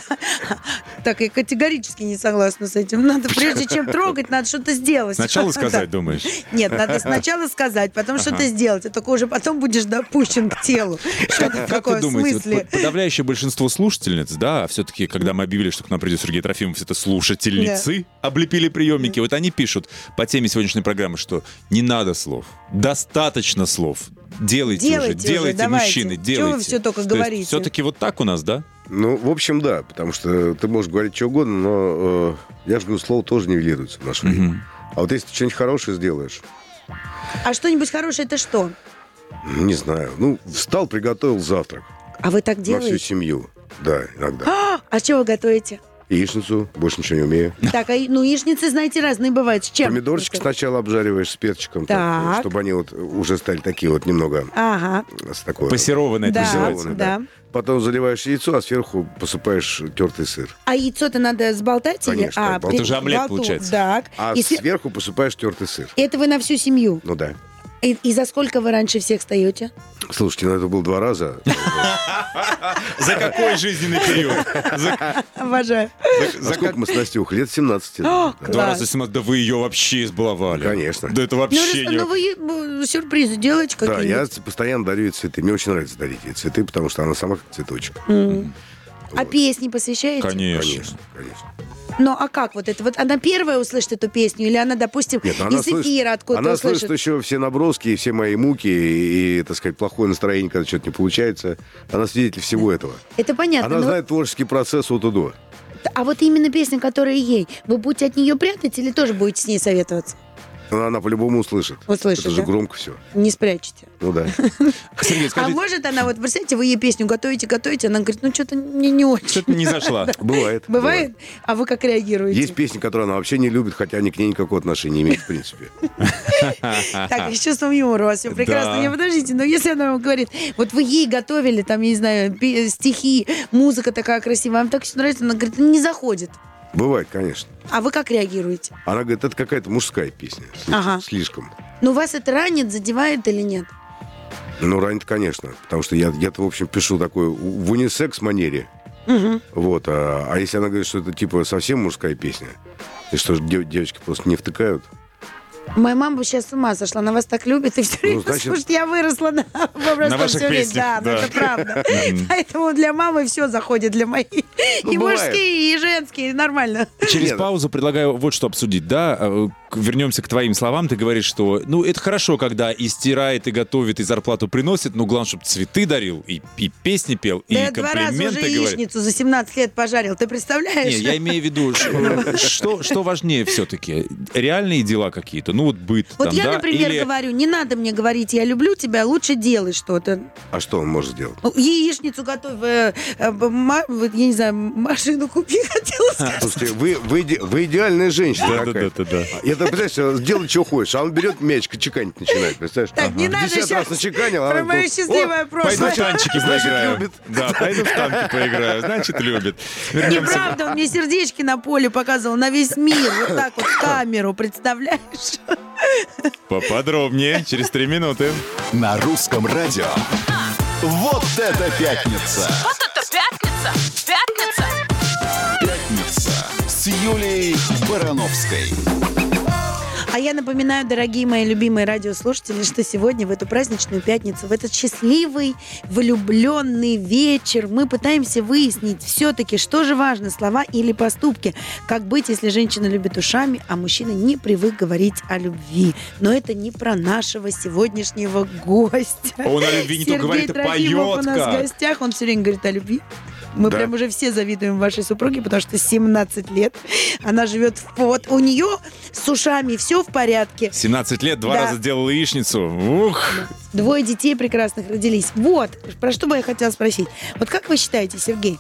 так, я категорически не согласна с этим. Надо, прежде чем трогать, надо что-то сделать. Сначала *laughs* сказать, думаешь? Нет, надо сначала сказать, потом что-то сделать. А только уже потом будешь допущен к телу. Что это Как такое в смысле? подавляющее большинство слушательниц, да, все-таки, когда мы объявили, что к нам придет Сергей Трофимов, это слушательницы облепили приемники, вот они пишут по теме сегодняшней программы, что не надо слов, достаточно слов. Делайте, Делайте уже, уже, делайте, давайте. мужчины, Чего делайте. вы всё только говорите? Все-таки вот так у нас, да? Ну, в общем, да, потому что ты можешь говорить что угодно, но э, я же говорю, слово тоже нивелируется в наше время. А вот если ты что-нибудь хорошее сделаешь, А что-нибудь хорошее это что? не знаю, ну, встал, приготовил завтрак А вы так на всю делаете? семью. Да, иногда. А, а что вы готовите? Яичницу, больше ничего не умею. *laughs* Так, а, ну, яичницы, знаете, разные бывают. С чем? Помидорчики сначала обжариваешь с перчиком, Так. чтобы они вот уже стали такие вот немного Ага, с такой... Пассерованное это да, называется. Пассерованные, да. Потом заливаешь яйцо, а сверху посыпаешь тертый сыр. А яйцо-то надо сболтать или? Конечно, А, болтать. Это же омлет болту. получается. Так. А И све- сверху посыпаешь тертый сыр. Это вы на всю семью. Ну да. И, и за сколько вы раньше всех встаете? Слушайте, ну это было два раза. За какой жизненный период? Обожаю. за- за сколько как- мы с Настюхой? Лет 17. О, да. класс. Два раза 17, да вы ее вообще избаловали. Конечно. Да это Ну, вообще раз- не... ну, вы э, сюрпризы делаете Да, какие-нибудь? я постоянно дарю ей цветы. Мне очень нравится дарить ей цветы, потому что она сама как цветочек. А песни посвящаете? Конечно. Конечно, конечно. Ну, а как вот это? Вот она первая услышит эту песню, или она, допустим, Нет, ну она из слышит- эфира откуда-то Она услышит? слышит еще все наброски, и все мои муки, и, и, так сказать, плохое настроение, когда что-то не получается. Она свидетель всего этого. Это понятно. Она но знает творческий процесс от и до. А вот именно песня, которая ей, вы будете от нее прятать или тоже будете с ней советоваться? Она, она по-любому услышит. Услышит, Это же да? громко все. Не спрячете. Ну да. *laughs* Сергей, А скажите, может она, вот, представьте, вы ей песню готовите, готовите, она говорит, ну, что-то мне не очень. что-то не зашла. *laughs* Бывает. Бывает? А вы как реагируете? Есть песни, которые она вообще не любит, хотя они к ней никакого отношения не имеют, в принципе. *laughs* Так, и с чувством юмора у вас все прекрасно. Не, подождите, но если она вам говорит, вот вы ей готовили, там, я не знаю, стихи, музыка такая красивая, вам так все нравится, она говорит, не заходит. Бывает, конечно. А вы как реагируете? Она говорит, это какая-то мужская песня. Ага. Слишком. Ну, вас это ранит, задевает или нет? Ну, ранит, конечно. Потому что я, я-то, в общем, пишу такой в унисекс манере. Вот. А, а если она говорит, что это типа совсем мужская песня, и что дев- девочки просто не втыкают, Моя мама бы сейчас с ума сошла, она вас так любит, и все время, значит- слушай, я выросла на, *laughs* в образцовом ваших всё время. песнях, Да, ну, да. это правда. *laughs* Поэтому для мамы все заходит, для моей. Ну, и бывает. мужские, и женские, нормально. Через Нет. паузу предлагаю вот что обсудить, да? Э, Вернемся к твоим словам. Ты говоришь, что, ну, это хорошо, когда и стирает, и готовит, и зарплату приносит, но главное, чтобы цветы дарил, и, и песни пел, и Да я два раза уже комплименты говорит. яичницу за 17 лет пожарил, ты представляешь? Не, я имею в виду, *laughs* что важнее все-таки? Реальные дела какие-то? Ну, вот быт Вот там, я, да? например, Или- говорю, не надо мне говорить, я люблю тебя, лучше делай что-то. а что он может сделать? Ну, Яичницу готовь, э, э, ма- я не знаю, машину купи, *laughs* хотела сказать. Слушайте, вы, вы, иде- вы идеальная женщина. Да, да, да, да. Я так, представляешь, сделай, что хочешь, а он берет мяч, чеканить начинает, представляешь? Так, не надо сейчас раз начеканил, а про мое счастливое «О, прошлое. Пойду в танчики поиграю. Да, пойду в танки поиграю. Значит, любит. Неправда, он мне сердечки на поле показывал на весь мир, вот так вот в камеру, представляешь? Поподробнее, через три минуты. На русском радио. Вот это пятница! Вот это пятница! Пятница! Пятница с Юлией Барановской. А я напоминаю, дорогие мои любимые радиослушатели, что сегодня, в эту праздничную пятницу, в этот счастливый, влюбленный вечер, мы пытаемся выяснить все-таки, что же важно, слова или поступки. Как быть, если женщина любит ушами, а мужчина не привык говорить о любви. Но это не про нашего сегодняшнего гостя. Он о любви не только Сергей говорит, а поет у нас в как. гостях, он все время говорит о любви. Мы Да. прям уже все завидуем вашей супруге, потому что 17 лет она живет в... Вот у нее с ушами все в порядке. 17 лет, два Да. раза делал яичницу. Ух! Двое детей прекрасных родились. Вот, про что бы я хотела спросить. Вот как вы считаете, Сергей,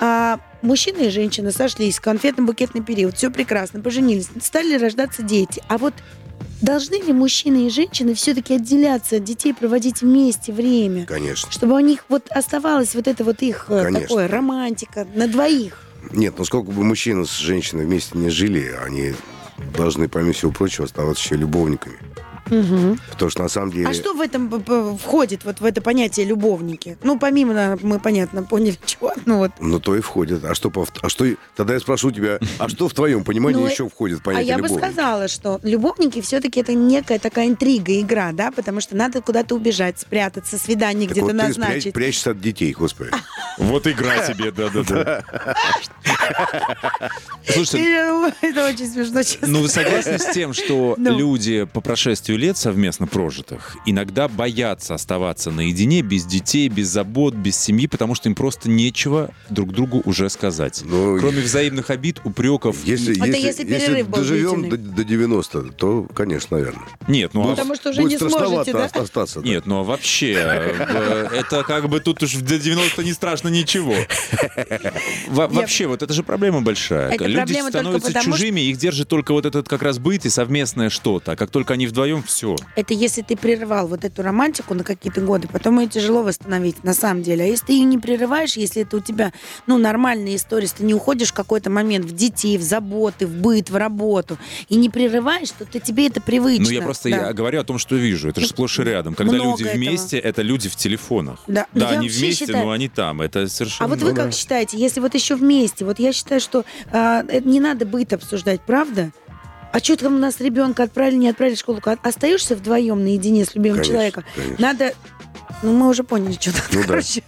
а, мужчина и женщина сошлись, конфетно-букетный период, все прекрасно, поженились, стали рождаться дети. А вот должны ли мужчины и женщины все-таки отделяться от детей, проводить вместе время? Конечно. Чтобы у них вот оставалось вот это вот их э, Конечно. такое романтика на двоих. Нет, ну сколько бы мужчина с женщиной вместе не жили, они должны, помимо всего прочего, оставаться еще любовниками. Потому что на самом деле... А что в этом входит, вот в это понятие любовники? Ну, помимо, мы, понятно, поняли, *laughs* чего. Ну, вот. Ну, то и входит. А что, по, а что... Тогда я спрошу тебя, а что в твоем понимании Ну, еще входит в А понятие я бы сказала, что любовники все-таки это некая такая интрига, игра, да, потому что надо куда-то убежать, спрятаться, свидание где-то вот ты назначить. прячешься от детей, господи. Вот игра тебе, да-да-да. Слушайте, И, *laughs* Это очень смешно, честно. Ну, вы согласны с тем, что Ну. люди по прошествию лет совместно прожитых иногда боятся оставаться наедине, без детей, без забот, без семьи, потому что им просто нечего друг другу уже сказать. Ну, Кроме взаимных обид, упреков. Если, Это если, если был доживем до, до 90, то, конечно, наверное. Нет, ну а Потому что уже Будет не сможете, да? ост- остаться. да. Нет, ну а вообще, э, это как бы тут уж до 90 не страшно ничего. Во- Вообще, вот это же проблема большая. Это Люди становятся чужими, их держит только вот этот как раз быт и совместное что-то. А как только они вдвоем все. Это если ты прервал вот эту романтику на какие-то годы, потом ее тяжело восстановить, на самом деле. А если ты ее не прерываешь, если это у тебя, ну, нормальная история, если ты не уходишь в какой-то момент в детей, в заботы, в быт, в работу, и не прерываешь, то ты, тебе это привычно. Ну, я просто Да. я говорю о том, что вижу. Это же сплошь и рядом. Когда Много люди этого. вместе, это люди в телефонах. Да. Да, они вместе, считаю- но они там. Это совершенно... А вот вы как считаете, если вот еще вместе, вот я считаю, что а, это не надо быт обсуждать, правда? А что там у нас ребенка отправили, не отправили в школу? Остаешься вдвоем наедине с любимым Конечно, человеком? конечно. Надо... Ну, мы уже поняли, что там, Ну да. короче.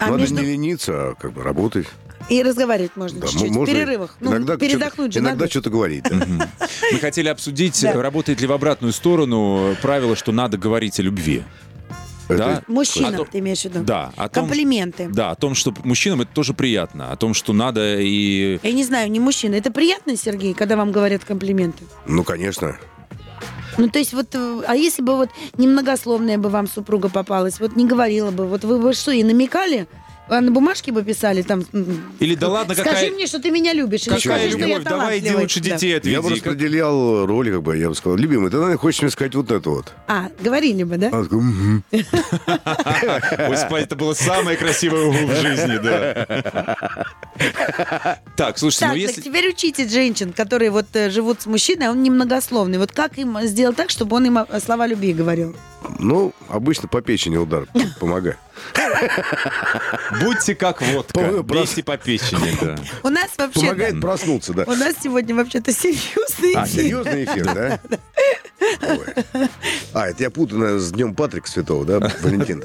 А Надо между... не лениться, а как бы работать. И разговаривать можно Да, чуть-чуть, можно в перерывах. Ну, иногда передохнуть же иногда надо. что-то говорить. да. Мы хотели обсудить, Да. работает ли в обратную сторону правило, что надо говорить о любви. Да? Мужчинам, ты имеешь в виду? Да, о том, Комплименты. да, о том, что мужчинам это тоже приятно, о том, что надо и... Я не знаю, не мужчина. Это приятно, Сергей, когда вам говорят комплименты? Ну, конечно. Ну, то есть вот, э, а если бы вот немногословная бы вам супруга попалась, вот не говорила бы, вот вы бы что, и намекали? А на бумажке бы писали там... Или да ладно, Скажи какая, мне, что ты меня любишь. какая скажи, что я любовь, давай иди лучше Да. детей отведи. Я бы распределял роли, как бы, я бы сказал, любимый, ты, наверное, хочешь мне сказать вот это вот. А, говорили бы, да? А такой, «Мгм». *laughs* Господи, это было самое красивое в жизни, да. Так, слушайте, ну так если... теперь учите женщин, которые вот э, живут с мужчиной, а он немногословный. Вот как им сделать так, чтобы он им слова любви говорил? Ну, обычно по печени удар помогает. Будьте как водка, бейте по печени, да. У нас вообще... Помогает проснуться, да. У нас сегодня вообще-то серьезный А, эфир. серьезный эфир, да? Ой. А, это я путаю с Днем Патрика Святого, да? Валентин.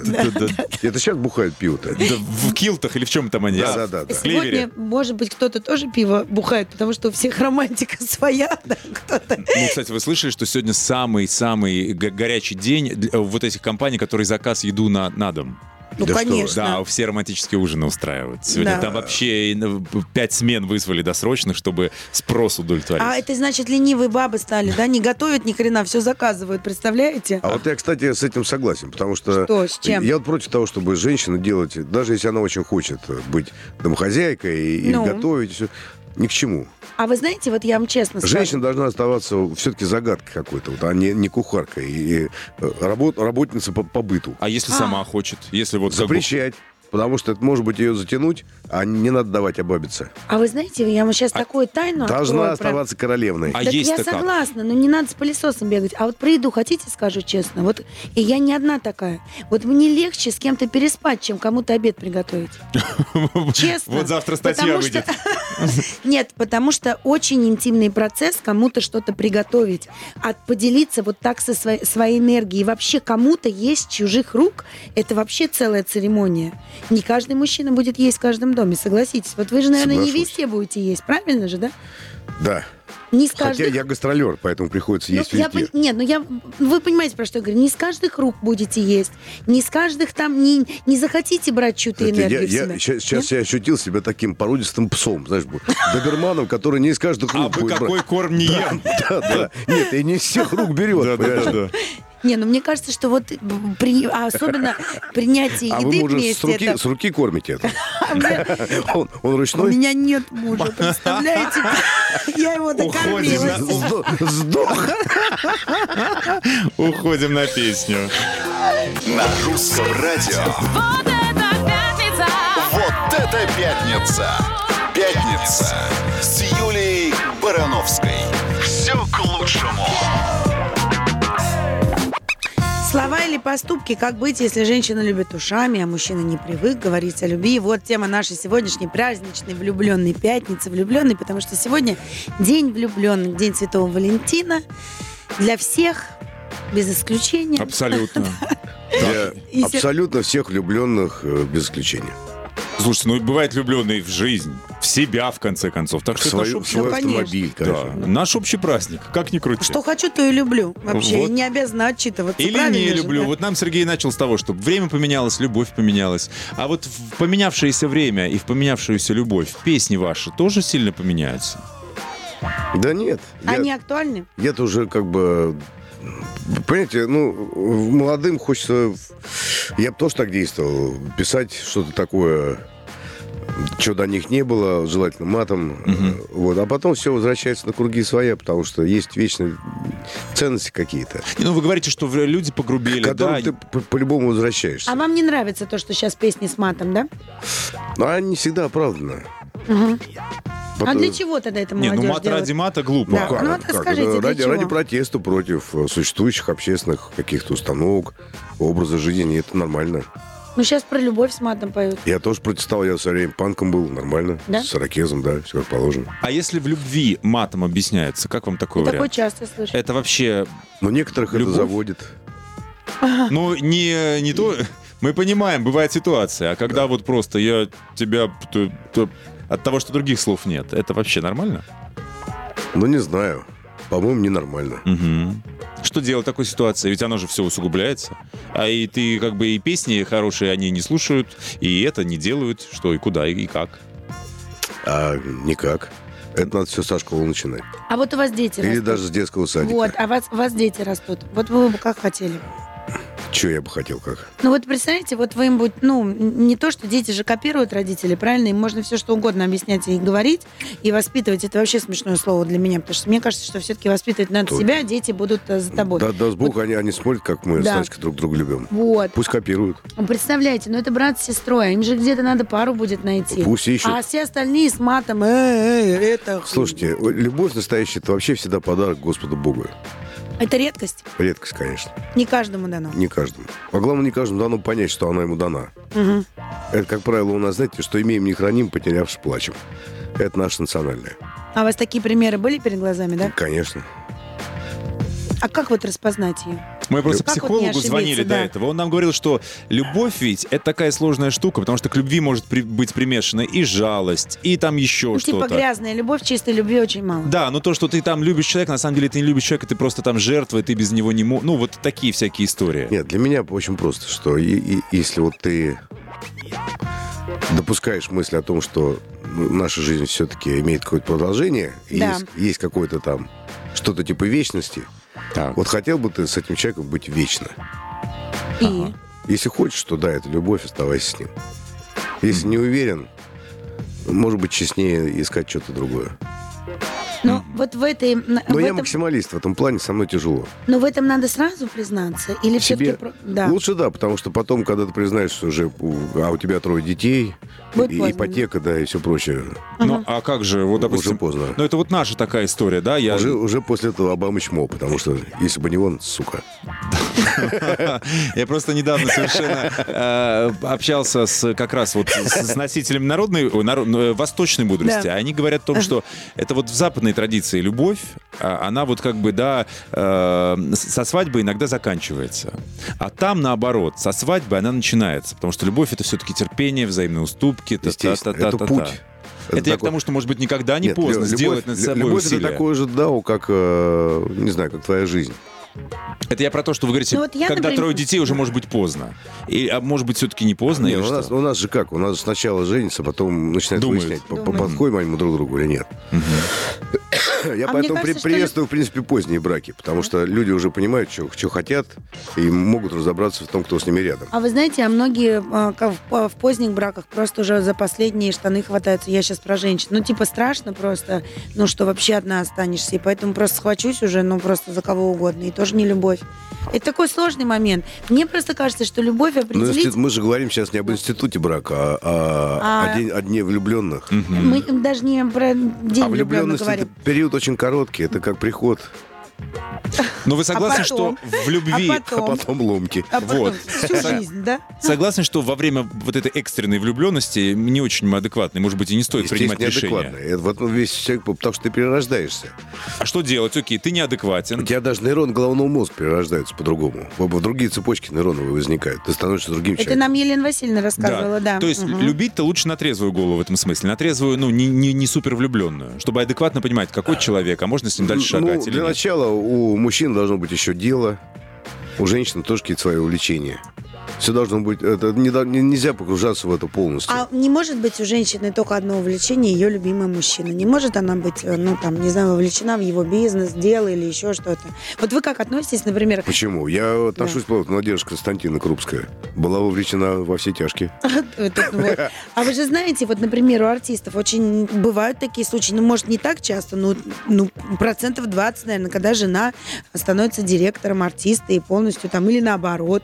Это сейчас бухают пиво-то. В килтах или в чем там они? Да, а? да, да. Сегодня, может быть, кто-то тоже пиво бухает, потому что у всех романтика своя, да, кто-то. Ну, кстати, вы слышали, что сегодня самый-самый го- горячий день для- вот этих компаний, которые заказ еду на, на дом. Ну, Да что конечно. Да, все романтические ужины устраивают. Сегодня Да. там вообще и, ну, пять смен вызвали досрочных, чтобы спрос удовлетворить. А это значит, ленивые бабы стали, да? Не готовят ни хрена, все заказывают, представляете? А вот я, кстати, с этим согласен, потому что... Что, с чем? Я вот против того, чтобы женщина делать, даже если она очень хочет быть домохозяйкой и, и Ну. готовить, всё, ни к чему. А вы знаете, вот я вам честно скажу. Женщина должна оставаться все-таки загадкой какой-то, вот, а не, не кухаркой, и, э, работ, работница по, по быту. А если сама хочет? Если вот как Запрещать. Потому что это может быть ее затянуть, а не надо давать обабиться. А вы знаете, я вам сейчас такую тайну Должна открою про- оставаться королевной. А так есть-то я как? согласна, но не надо с пылесосом бегать. А вот про еду хотите, скажу честно? Вот и я не одна такая. Вот мне легче с кем-то переспать, чем кому-то обед приготовить. *laughs* Честно. Вот завтра статья выйдет. *laughs* Нет, потому что очень интимный процесс кому-то что-то приготовить, а поделиться вот так со своей, своей энергией. И вообще кому-то есть чужих рук, это вообще целая церемония. Не каждый мужчина будет есть в каждом доме, согласитесь. Вот вы же, наверное, не Соглашусь. везде будете есть, правильно же, да? Да. Не с Хотя каждых я гастролер, поэтому приходится ну, есть я везде. пон- Нет, ну я... Вы понимаете, про что я говорю? Не с каждых рук будете есть. Не с каждых там... Не, не захотите брать чью-то Кстати, энергию я, в я себя. ща- сейчас, я ощутил себя таким породистым псом, знаешь, доберманом, который не из каждых рук А вы будет какой корм не ем? Да, да. Нет, и не из всех рук берет. понимаешь? Не, ну мне кажется, что вот при- а особенно принятие А еды вы, может, с вместе... руки, это- с руки кормите это? *laughs* А Он, он У ручной? меня нет мужа, представляете? Я его Уходим на- докормила. Сдох- Сдох. Уходим на песню. На русском радио. Вот это пятница! Вот это пятница! Пятница с Юлией Барановской. Все к лучшему. Слова или поступки, как быть, если женщина любит ушами, а мужчина не привык говорить о любви. Вот тема нашей сегодняшней праздничной влюбленной пятницы. Влюбленной, потому что сегодня день влюбленных, день Святого Валентина. Для всех, без исключения. Абсолютно. *laughs* Абсолютно всех влюбленных э, без исключения. Слушайте, ну бывает влюбленный в жизнь, в себя, в конце концов. Так В что это наш свой, конечно. автомобиль, да, наш общий праздник, как ни крути. Что хочу, то и люблю. Вообще, Вот. не обязана отчитываться. Или не же, люблю. да? Вот нам Сергей начал с того, что время поменялось, любовь поменялась. А вот в поменявшееся время и в поменявшуюся любовь песни ваши тоже сильно поменяются? Да нет. я- Они актуальны? Я-то уже как бы... Понимаете, ну, молодым хочется... Я бы тоже так действовал. Писать что-то такое Что до них не было, желательно матом. Э, Вот. А потом все возвращается на круги своя, потому что есть вечные ценности какие-то, Ну, вы говорите, что люди погрубели, к которым да. ты по- по-любому возвращаешься. А вам не нравится то, что сейчас песни с матом, да? Но они не всегда оправданы. А Потом- для чего тогда это Не, молодежь ну мат делает? ради мата глупо. Да. Как? Ну, вот Как? скажите, Это для ради, чего? ради протеста против э, существующих общественных каких-то установок, образа жизни, это нормально. Ну, сейчас про любовь с матом поют. Я тоже протестовал, я все время панком был, нормально. Да? С ракезом, да, все как положено. А если в любви матом объясняется, как вам такой такое часто слышу. Это вообще, Но некоторых Любовь? это заводит. *laughs* ну, не, не то... Мы понимаем, бывает ситуация, а когда вот просто я тебя... т- т- От того, что других слов нет, это вообще нормально? Ну, не знаю. По-моему, ненормально. Мгм. Что делать в такой ситуации? Ведь оно же все усугубляется. А и ты как бы и песни хорошие они не слушают, и это не делают. Что и куда, и, как. А никак. Это надо все со школы начинать. А вот у вас дети Или растут. даже с детского садика. Вот, а вас, у вас дети растут. Вот вы бы как хотели? Че я бы хотел как? Ну вот представляете, вот вы им будет, ну, не то, что дети же копируют родителей, правильно? Им можно все что угодно объяснять и говорить, и воспитывать. Это вообще смешное слово для меня, потому что мне кажется, что все-таки воспитывать надо Тут- себя, а дети будут э, за тобой. Да, даст Бог, они, они смотрят, как мы Да. с Настей друг друга любим. Вот. Пусть копируют. Ну, Представляете, ну это брат с сестрой, им же где-то надо пару будет найти. Пусть ищут. А все остальные с матом, «Эй, эй, это... Слушайте, любовь настоящая, это вообще всегда подарок Господу Богу. Это редкость, Редкость, конечно. не каждому дано. Не каждому. А главное, не каждому дано понять, что она ему дана. Мгм. Это, как правило, у нас, знаете, что имеем, не храним, потерявши, плачем. Это наше национальное. А у вас такие примеры были перед глазами, да? Конечно. А как вот распознать ее? Мы просто Как вот психологу ошибиться, звонили да. до этого. Он нам говорил, что любовь ведь это такая сложная штука, потому что к любви может при- быть примешана и жалость, и там еще Ну, типа что-то. грязная любовь, чистой любви очень мало. Да, но то, что ты там любишь человека, на самом деле ты не любишь человека, ты просто там жертва, и ты без него не можешь. Ну, вот такие всякие истории. Нет, для меня очень просто, что и- и- если вот ты допускаешь мысль о том, что наша жизнь все-таки имеет какое-то продолжение, и Да. есть, есть какое-то там что-то типа вечности, Так. вот хотел бы ты с этим человеком быть вечно. И? Если хочешь, то да, это любовь, оставайся с ним. Если не уверен, может быть, честнее искать что-то другое. Ну, вот в этой... Но в я этом- максималист, в этом плане со мной тяжело. Но в этом надо сразу признаться? Или Себе все-таки... Да. лучше да, потому что потом, когда ты признаешь, что уже, у- а у тебя трое детей, Будет и- поздно, ипотека, да, и все прочее, Ну, а как же, вот, допустим... уже поздно. Ну, это вот наша такая история, да? Я... Уже, уже после этого Обама чмо, потому что если бы не он, сука. Я просто недавно совершенно э, общался с как раз вот с, носителем народной, ой, народ- э, восточной мудрости. Они говорят о том, что это вот в западной традиции любовь, а, она вот как бы, да, э, со свадьбы иногда заканчивается. А там, наоборот, со свадьбы она начинается. Потому что любовь — это все-таки терпение, взаимные уступки. та- та- та- это путь. та. Это, я к такой- тому, что, может быть, никогда не Нет, поздно лю- сделать над собой Любовь усилия. это такое же дау, как, э, не знаю, как твоя жизнь. Это я про то, что вы говорите, Ну вот я, когда например- трое детей, уже может быть поздно. И, а может быть, все-таки не поздно? Не, у, что? нас, у нас же как? У нас же сначала женится, потом начинает Думают. выяснять, Думают. подходим они друг другу или нет. Я А поэтому кажется, при- что приветствую, в принципе, поздние браки, потому что люди уже понимают, что, что хотят, и могут разобраться в том, кто с ними рядом. А вы знаете, а многие а, в, в поздних браках просто уже за последние штаны хватаются. Я сейчас про женщин. Ну, типа, страшно просто, ну, что вообще одна останешься. И поэтому просто схвачусь уже, ну, просто за кого угодно. И тоже не любовь. Это такой сложный момент. Мне просто кажется, что любовь Но определить... институт- мы же говорим сейчас не об институте брака, а, а А- о, день- о дне влюбленных. Мы даже не про день А влюбленных влюбленность говорим. это период очень короткий, это как приход, Но вы согласны, А потом? что в любви... А а потом? потом ломки. А потом Вот. всю жизнь, да? Согласны, что во время вот этой экстренной влюбленности не очень адекватной, может быть, и не стоит принимать решения. неадекватно. Это вот весь человек, потому что ты перерождаешься. А что делать? Окей, ты У неадекватен. тебя даже нейроны головного мозга перерождаются по-другому. Другие цепочки нейроновые возникают. Ты становишься другим Это человеком. нам Елена Васильевна рассказывала, да. То есть Мгм. любить-то лучше на трезвую голову в этом смысле. На трезвую, ну, не, не, не супер влюбленную. Чтобы адекватно понимать, какой человек, а можно с ним дальше Ну, шагать или для нет. начала у мужчин должно быть еще дело, у женщин тоже какие-то свои увлечения. Все должно быть... Это не, не- нельзя погружаться в это полностью. А не может быть у женщины только одно увлечение, ее любимый мужчина. Не может она быть, э, ну, там, не знаю, вовлечена в его бизнес, дело или еще что-то. Вот вы как относитесь, например, Почему? Я отношусь к Надежда Константина Крупская. Была вовлечена во все тяжкие. *laughs* А вы же знаете, вот, например, у артистов очень бывают такие случаи, ну, может, не так часто, но ну, процентов 20, наверное, когда жена становится директором артиста и полностью там, или наоборот.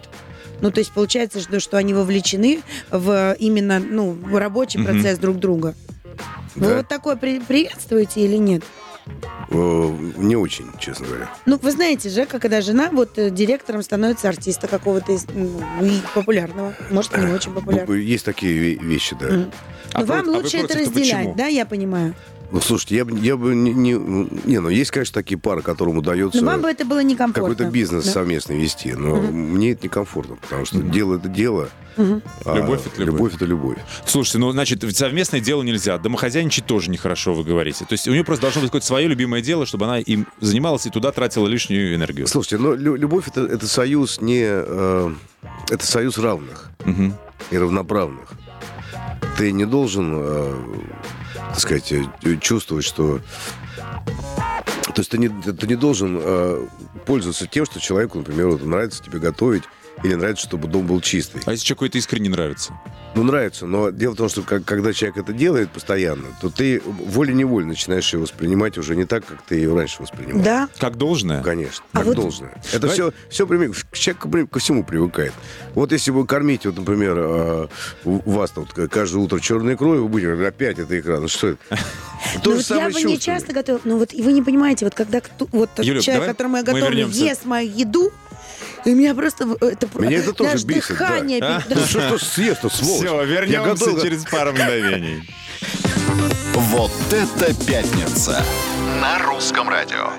Ну, то есть получается, что, что они вовлечены в именно, ну, в рабочий Мгм. процесс друг друга. Вы Да. вот такое при- приветствуете или нет? Не очень, честно говоря. Ну, вы знаете же, когда жена вот э, директором становится артиста какого-то из, ну, популярного, может, не очень популярного. Есть такие ве- вещи, да. Мгм. А Но вам про- а лучше это против-то разделять, почему? да, я понимаю. Ну, слушайте, я бы, я бы не, не... Не, ну, есть, конечно, такие пары, которым удается... Но вам бы это было некомфортно. какой-то бизнес Да. совместный вести, но Мгм. мне это некомфортно, потому что дело это дело, Мгм. а Любовь это любовь. любовь это любовь. Слушайте, ну, значит, ведь совместное дело нельзя. Домохозяйничать тоже нехорошо, вы говорите. То есть у нее просто должно быть какое-то свое любимое дело, чтобы она им занималась и туда тратила лишнюю энергию. Слушайте, но лю- любовь это, это союз не... э, это союз равных Мгм. и равноправных. Ты не должен, э, так сказать, э, чувствовать, что... То есть ты не, ты не должен э, пользоваться тем, что человеку, например, вот нравится тебе готовить, или нравится, чтобы дом был чистый. А если человеку это искренне нравится? Ну, нравится, но дело в том, что как- когда человек это делает постоянно, то ты волей-невольно начинаешь его воспринимать уже не так, как ты ее раньше воспринимал. Да. Как должное? Конечно, А как вот- должное. Это Давай- все, все при- человек ко, всему привыкает. Вот если вы кормите, вот, например, у вас тут каждое утро черной икрой, вы будете говорить, опять это икра, ну что это? *laughs* То Ну, же вот самое я бы не часто готовила. Но вот и вы не понимаете, вот когда вот человек, давай которому я готовлю, ест мою еду, и меня просто... Это, Меня это тоже бесит, да. дыхание А? пере- Ну что ж съест, то сволочь. Все, вернемся готов- через пару мгновений. Вот это пятница на русском радио.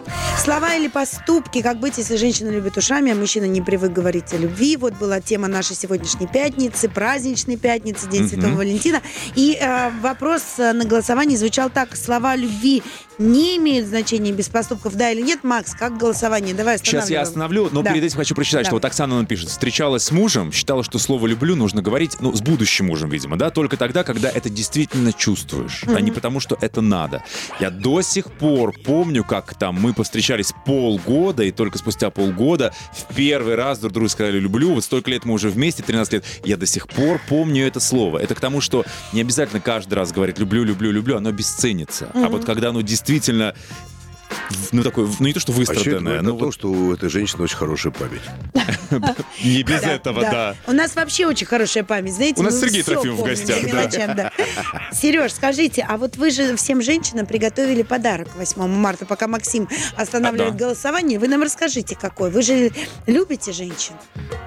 Слова или поступки, как быть, если женщина любит ушами, а мужчина не привык говорить о любви. Вот была тема нашей сегодняшней пятницы, праздничной пятницы, День Мгм. Святого Валентина. И э, вопрос э, на голосовании звучал так. Слова любви не имеют значения без поступков, да или нет? Макс, как голосование? Давай Сейчас я остановлю, но Да. перед этим хочу прочитать, что Давай. вот Оксана нам пишет. Встречалась с мужем, считала, что слово «люблю» нужно говорить, ну, с будущим мужем, видимо, да, только тогда, когда это действительно чувствуешь, а не потому, что это надо. Я до сих пор помню, как там мы повстречались полгода, и только спустя полгода в первый раз друг другу сказали «люблю», вот столько лет мы уже вместе, 13 лет, я до сих пор помню это слово. Это к тому, что не обязательно каждый раз говорить «люблю, люблю, люблю», оно бесценится. А вот когда оно действительно в- ну, такое, ну, не то, что А это выстраданное, говорит ну, о том, вот что у этой женщины очень хорошая память. Не без этого, да. У нас вообще очень хорошая память, знаете. У нас Сергей Трофимов в гостях, да. Сереж, скажите, а вот вы же всем женщинам приготовили подарок 8 марта, пока Максим останавливает А, голосование. Вы нам расскажите, какой. Вы же любите женщин?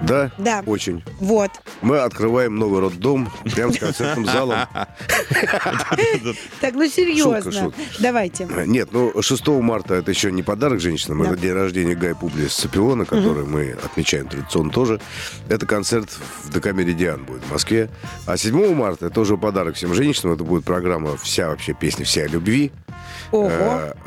Да? Да. Очень. Вот. Мы открываем новый роддом прямо с концертным залом. Так, ну серьезно. Шутка, шутка. Давайте. Нет, ну 6 марта это еще не подарок женщинам, Да. это день рождения Гая Публия Сципиона, который мы отмечаем традиционно тоже. Это концерт в ДК «Меридиан» будет в Москве. А 7 марта это уже подарок всем женщинам. Это будет программа «Вся вообще песня, вся о любви», Ого,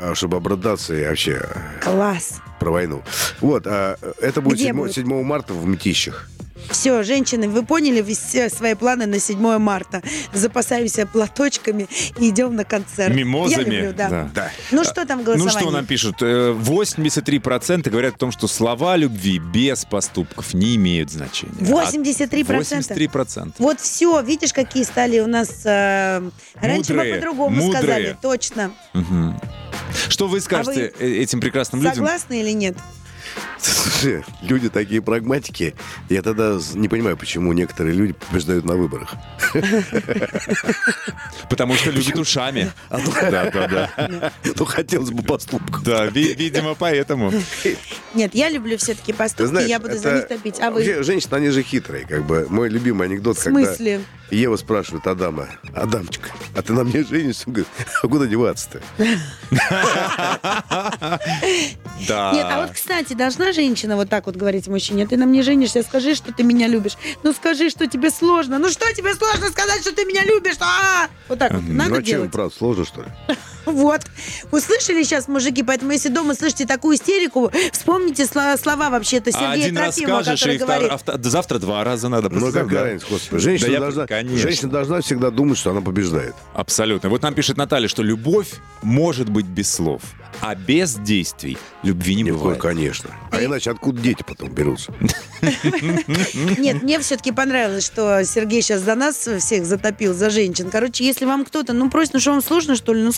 э, чтобы обрадаться и вообще класс. про войну. Вот, а, это будет Где 7, будет? 7 марта в Мтищах. Все, женщины, вы поняли все свои планы на 7 марта. Запасаемся платочками и идем на концерт. Мимозами. Я люблю, да. Да. Да. Ну что там в Ну что нам пишут? Э, 83% говорят о том, что слова любви без поступков не имеют значения. 83%? 83%. Вот все, видишь, какие стали у нас... э, раньше мы Мудрые, по-другому мудрые. сказали, точно. Мгм. Что вы скажете э, этим прекрасным людям? Согласны или нет? Слушай, люди такие прагматики. Я тогда не понимаю, почему некоторые люди побеждают на выборах. Потому что любят ушами. Да, да, да. Ну, хотелось бы поступков. Да, ви- видимо, поэтому. Нет, я люблю все-таки поступки, знаешь, я буду за них топить. А вы? женщины, они же хитрые. Как бы мой любимый анекдот, В когда смысле? Ева спрашивает Адама, Адамчик, а ты на мне женишься? Он говорит, а куда деваться-то? *laughs* Да. Нет, а вот, кстати, должна женщина вот так вот говорить мужчине, ты на мне женишься, скажи, что ты меня любишь. Ну скажи, что тебе сложно. Ну что тебе сложно сказать, что ты меня любишь? А! Вот так вот. ну, Надо а чем, делать. правда, сложно, что ли? *laughs* *laughs* Вот. Услышали сейчас, мужики, поэтому если дома слышите такую истерику, вспомните слова, слова вообще-то Сергея Один Трофимова, расскажешь, который и втор- говорит. а вт- завтра два раза надо. Ну, какая да. разница, господи. Женщина, Да я- должна, конечно. женщина должна всегда думать, что она побеждает. Абсолютно. Вот нам пишет Наталья, что любовь может быть без слов, а без действий любви не Ни в коем, бывает. конечно. А иначе откуда дети потом берутся? *laughs* Нет, мне все-таки понравилось, что Сергей сейчас за нас всех затопил, за женщин. Короче, если вам кто-то, ну просит, ну что вам сложно, что ли, ну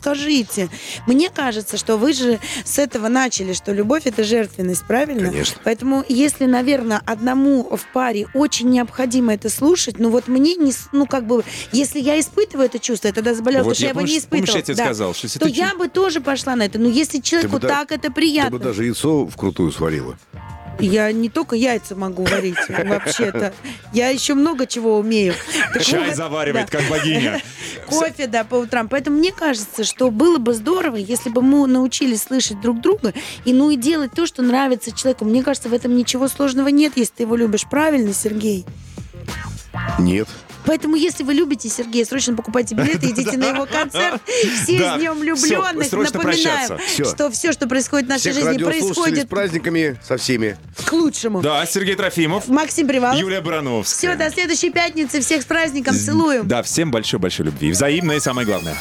скажите. Мне кажется, что вы же с этого начали, что любовь это жертвенность, правильно? Конечно. Поэтому, если, наверное, одному в паре очень необходимо это слушать, ну вот мне не, ну как бы, если я испытываю это чувство, я тогда заболела, Вот потому что я, я его не помнишь- помнишь, я тебе да, сказал, что если то ты я бы тоже пошла на это. Но если человеку бы да- так это Ты приятно. бы даже яйцо вкрутую сварила. Я не только яйца могу варить, вообще-то. Я еще много чего умею. Так Чай вот, заваривает, да. как богиня. Кофе, да, по утрам. Поэтому мне кажется, что было бы здорово, если бы мы научились слышать друг друга и ну и делать то, что нравится человеку. Мне кажется, в этом ничего сложного нет, если ты его любишь. Правильно, Сергей? Нет. Поэтому, если вы любите Сергея, срочно покупайте билеты, *laughs* идите на его концерт. Все с Днем влюбленных. Напоминаем, что все, что происходит в нашей жизни, радиослушателей с происходит праздниками, со всеми. к лучшему. Да, Сергей Трофимов, Максим Привалов. Юлия Барановская. Все, до следующей пятницы. Всех с праздником. Целую. Да, всем большой-большой любви. Взаимно и самое главное.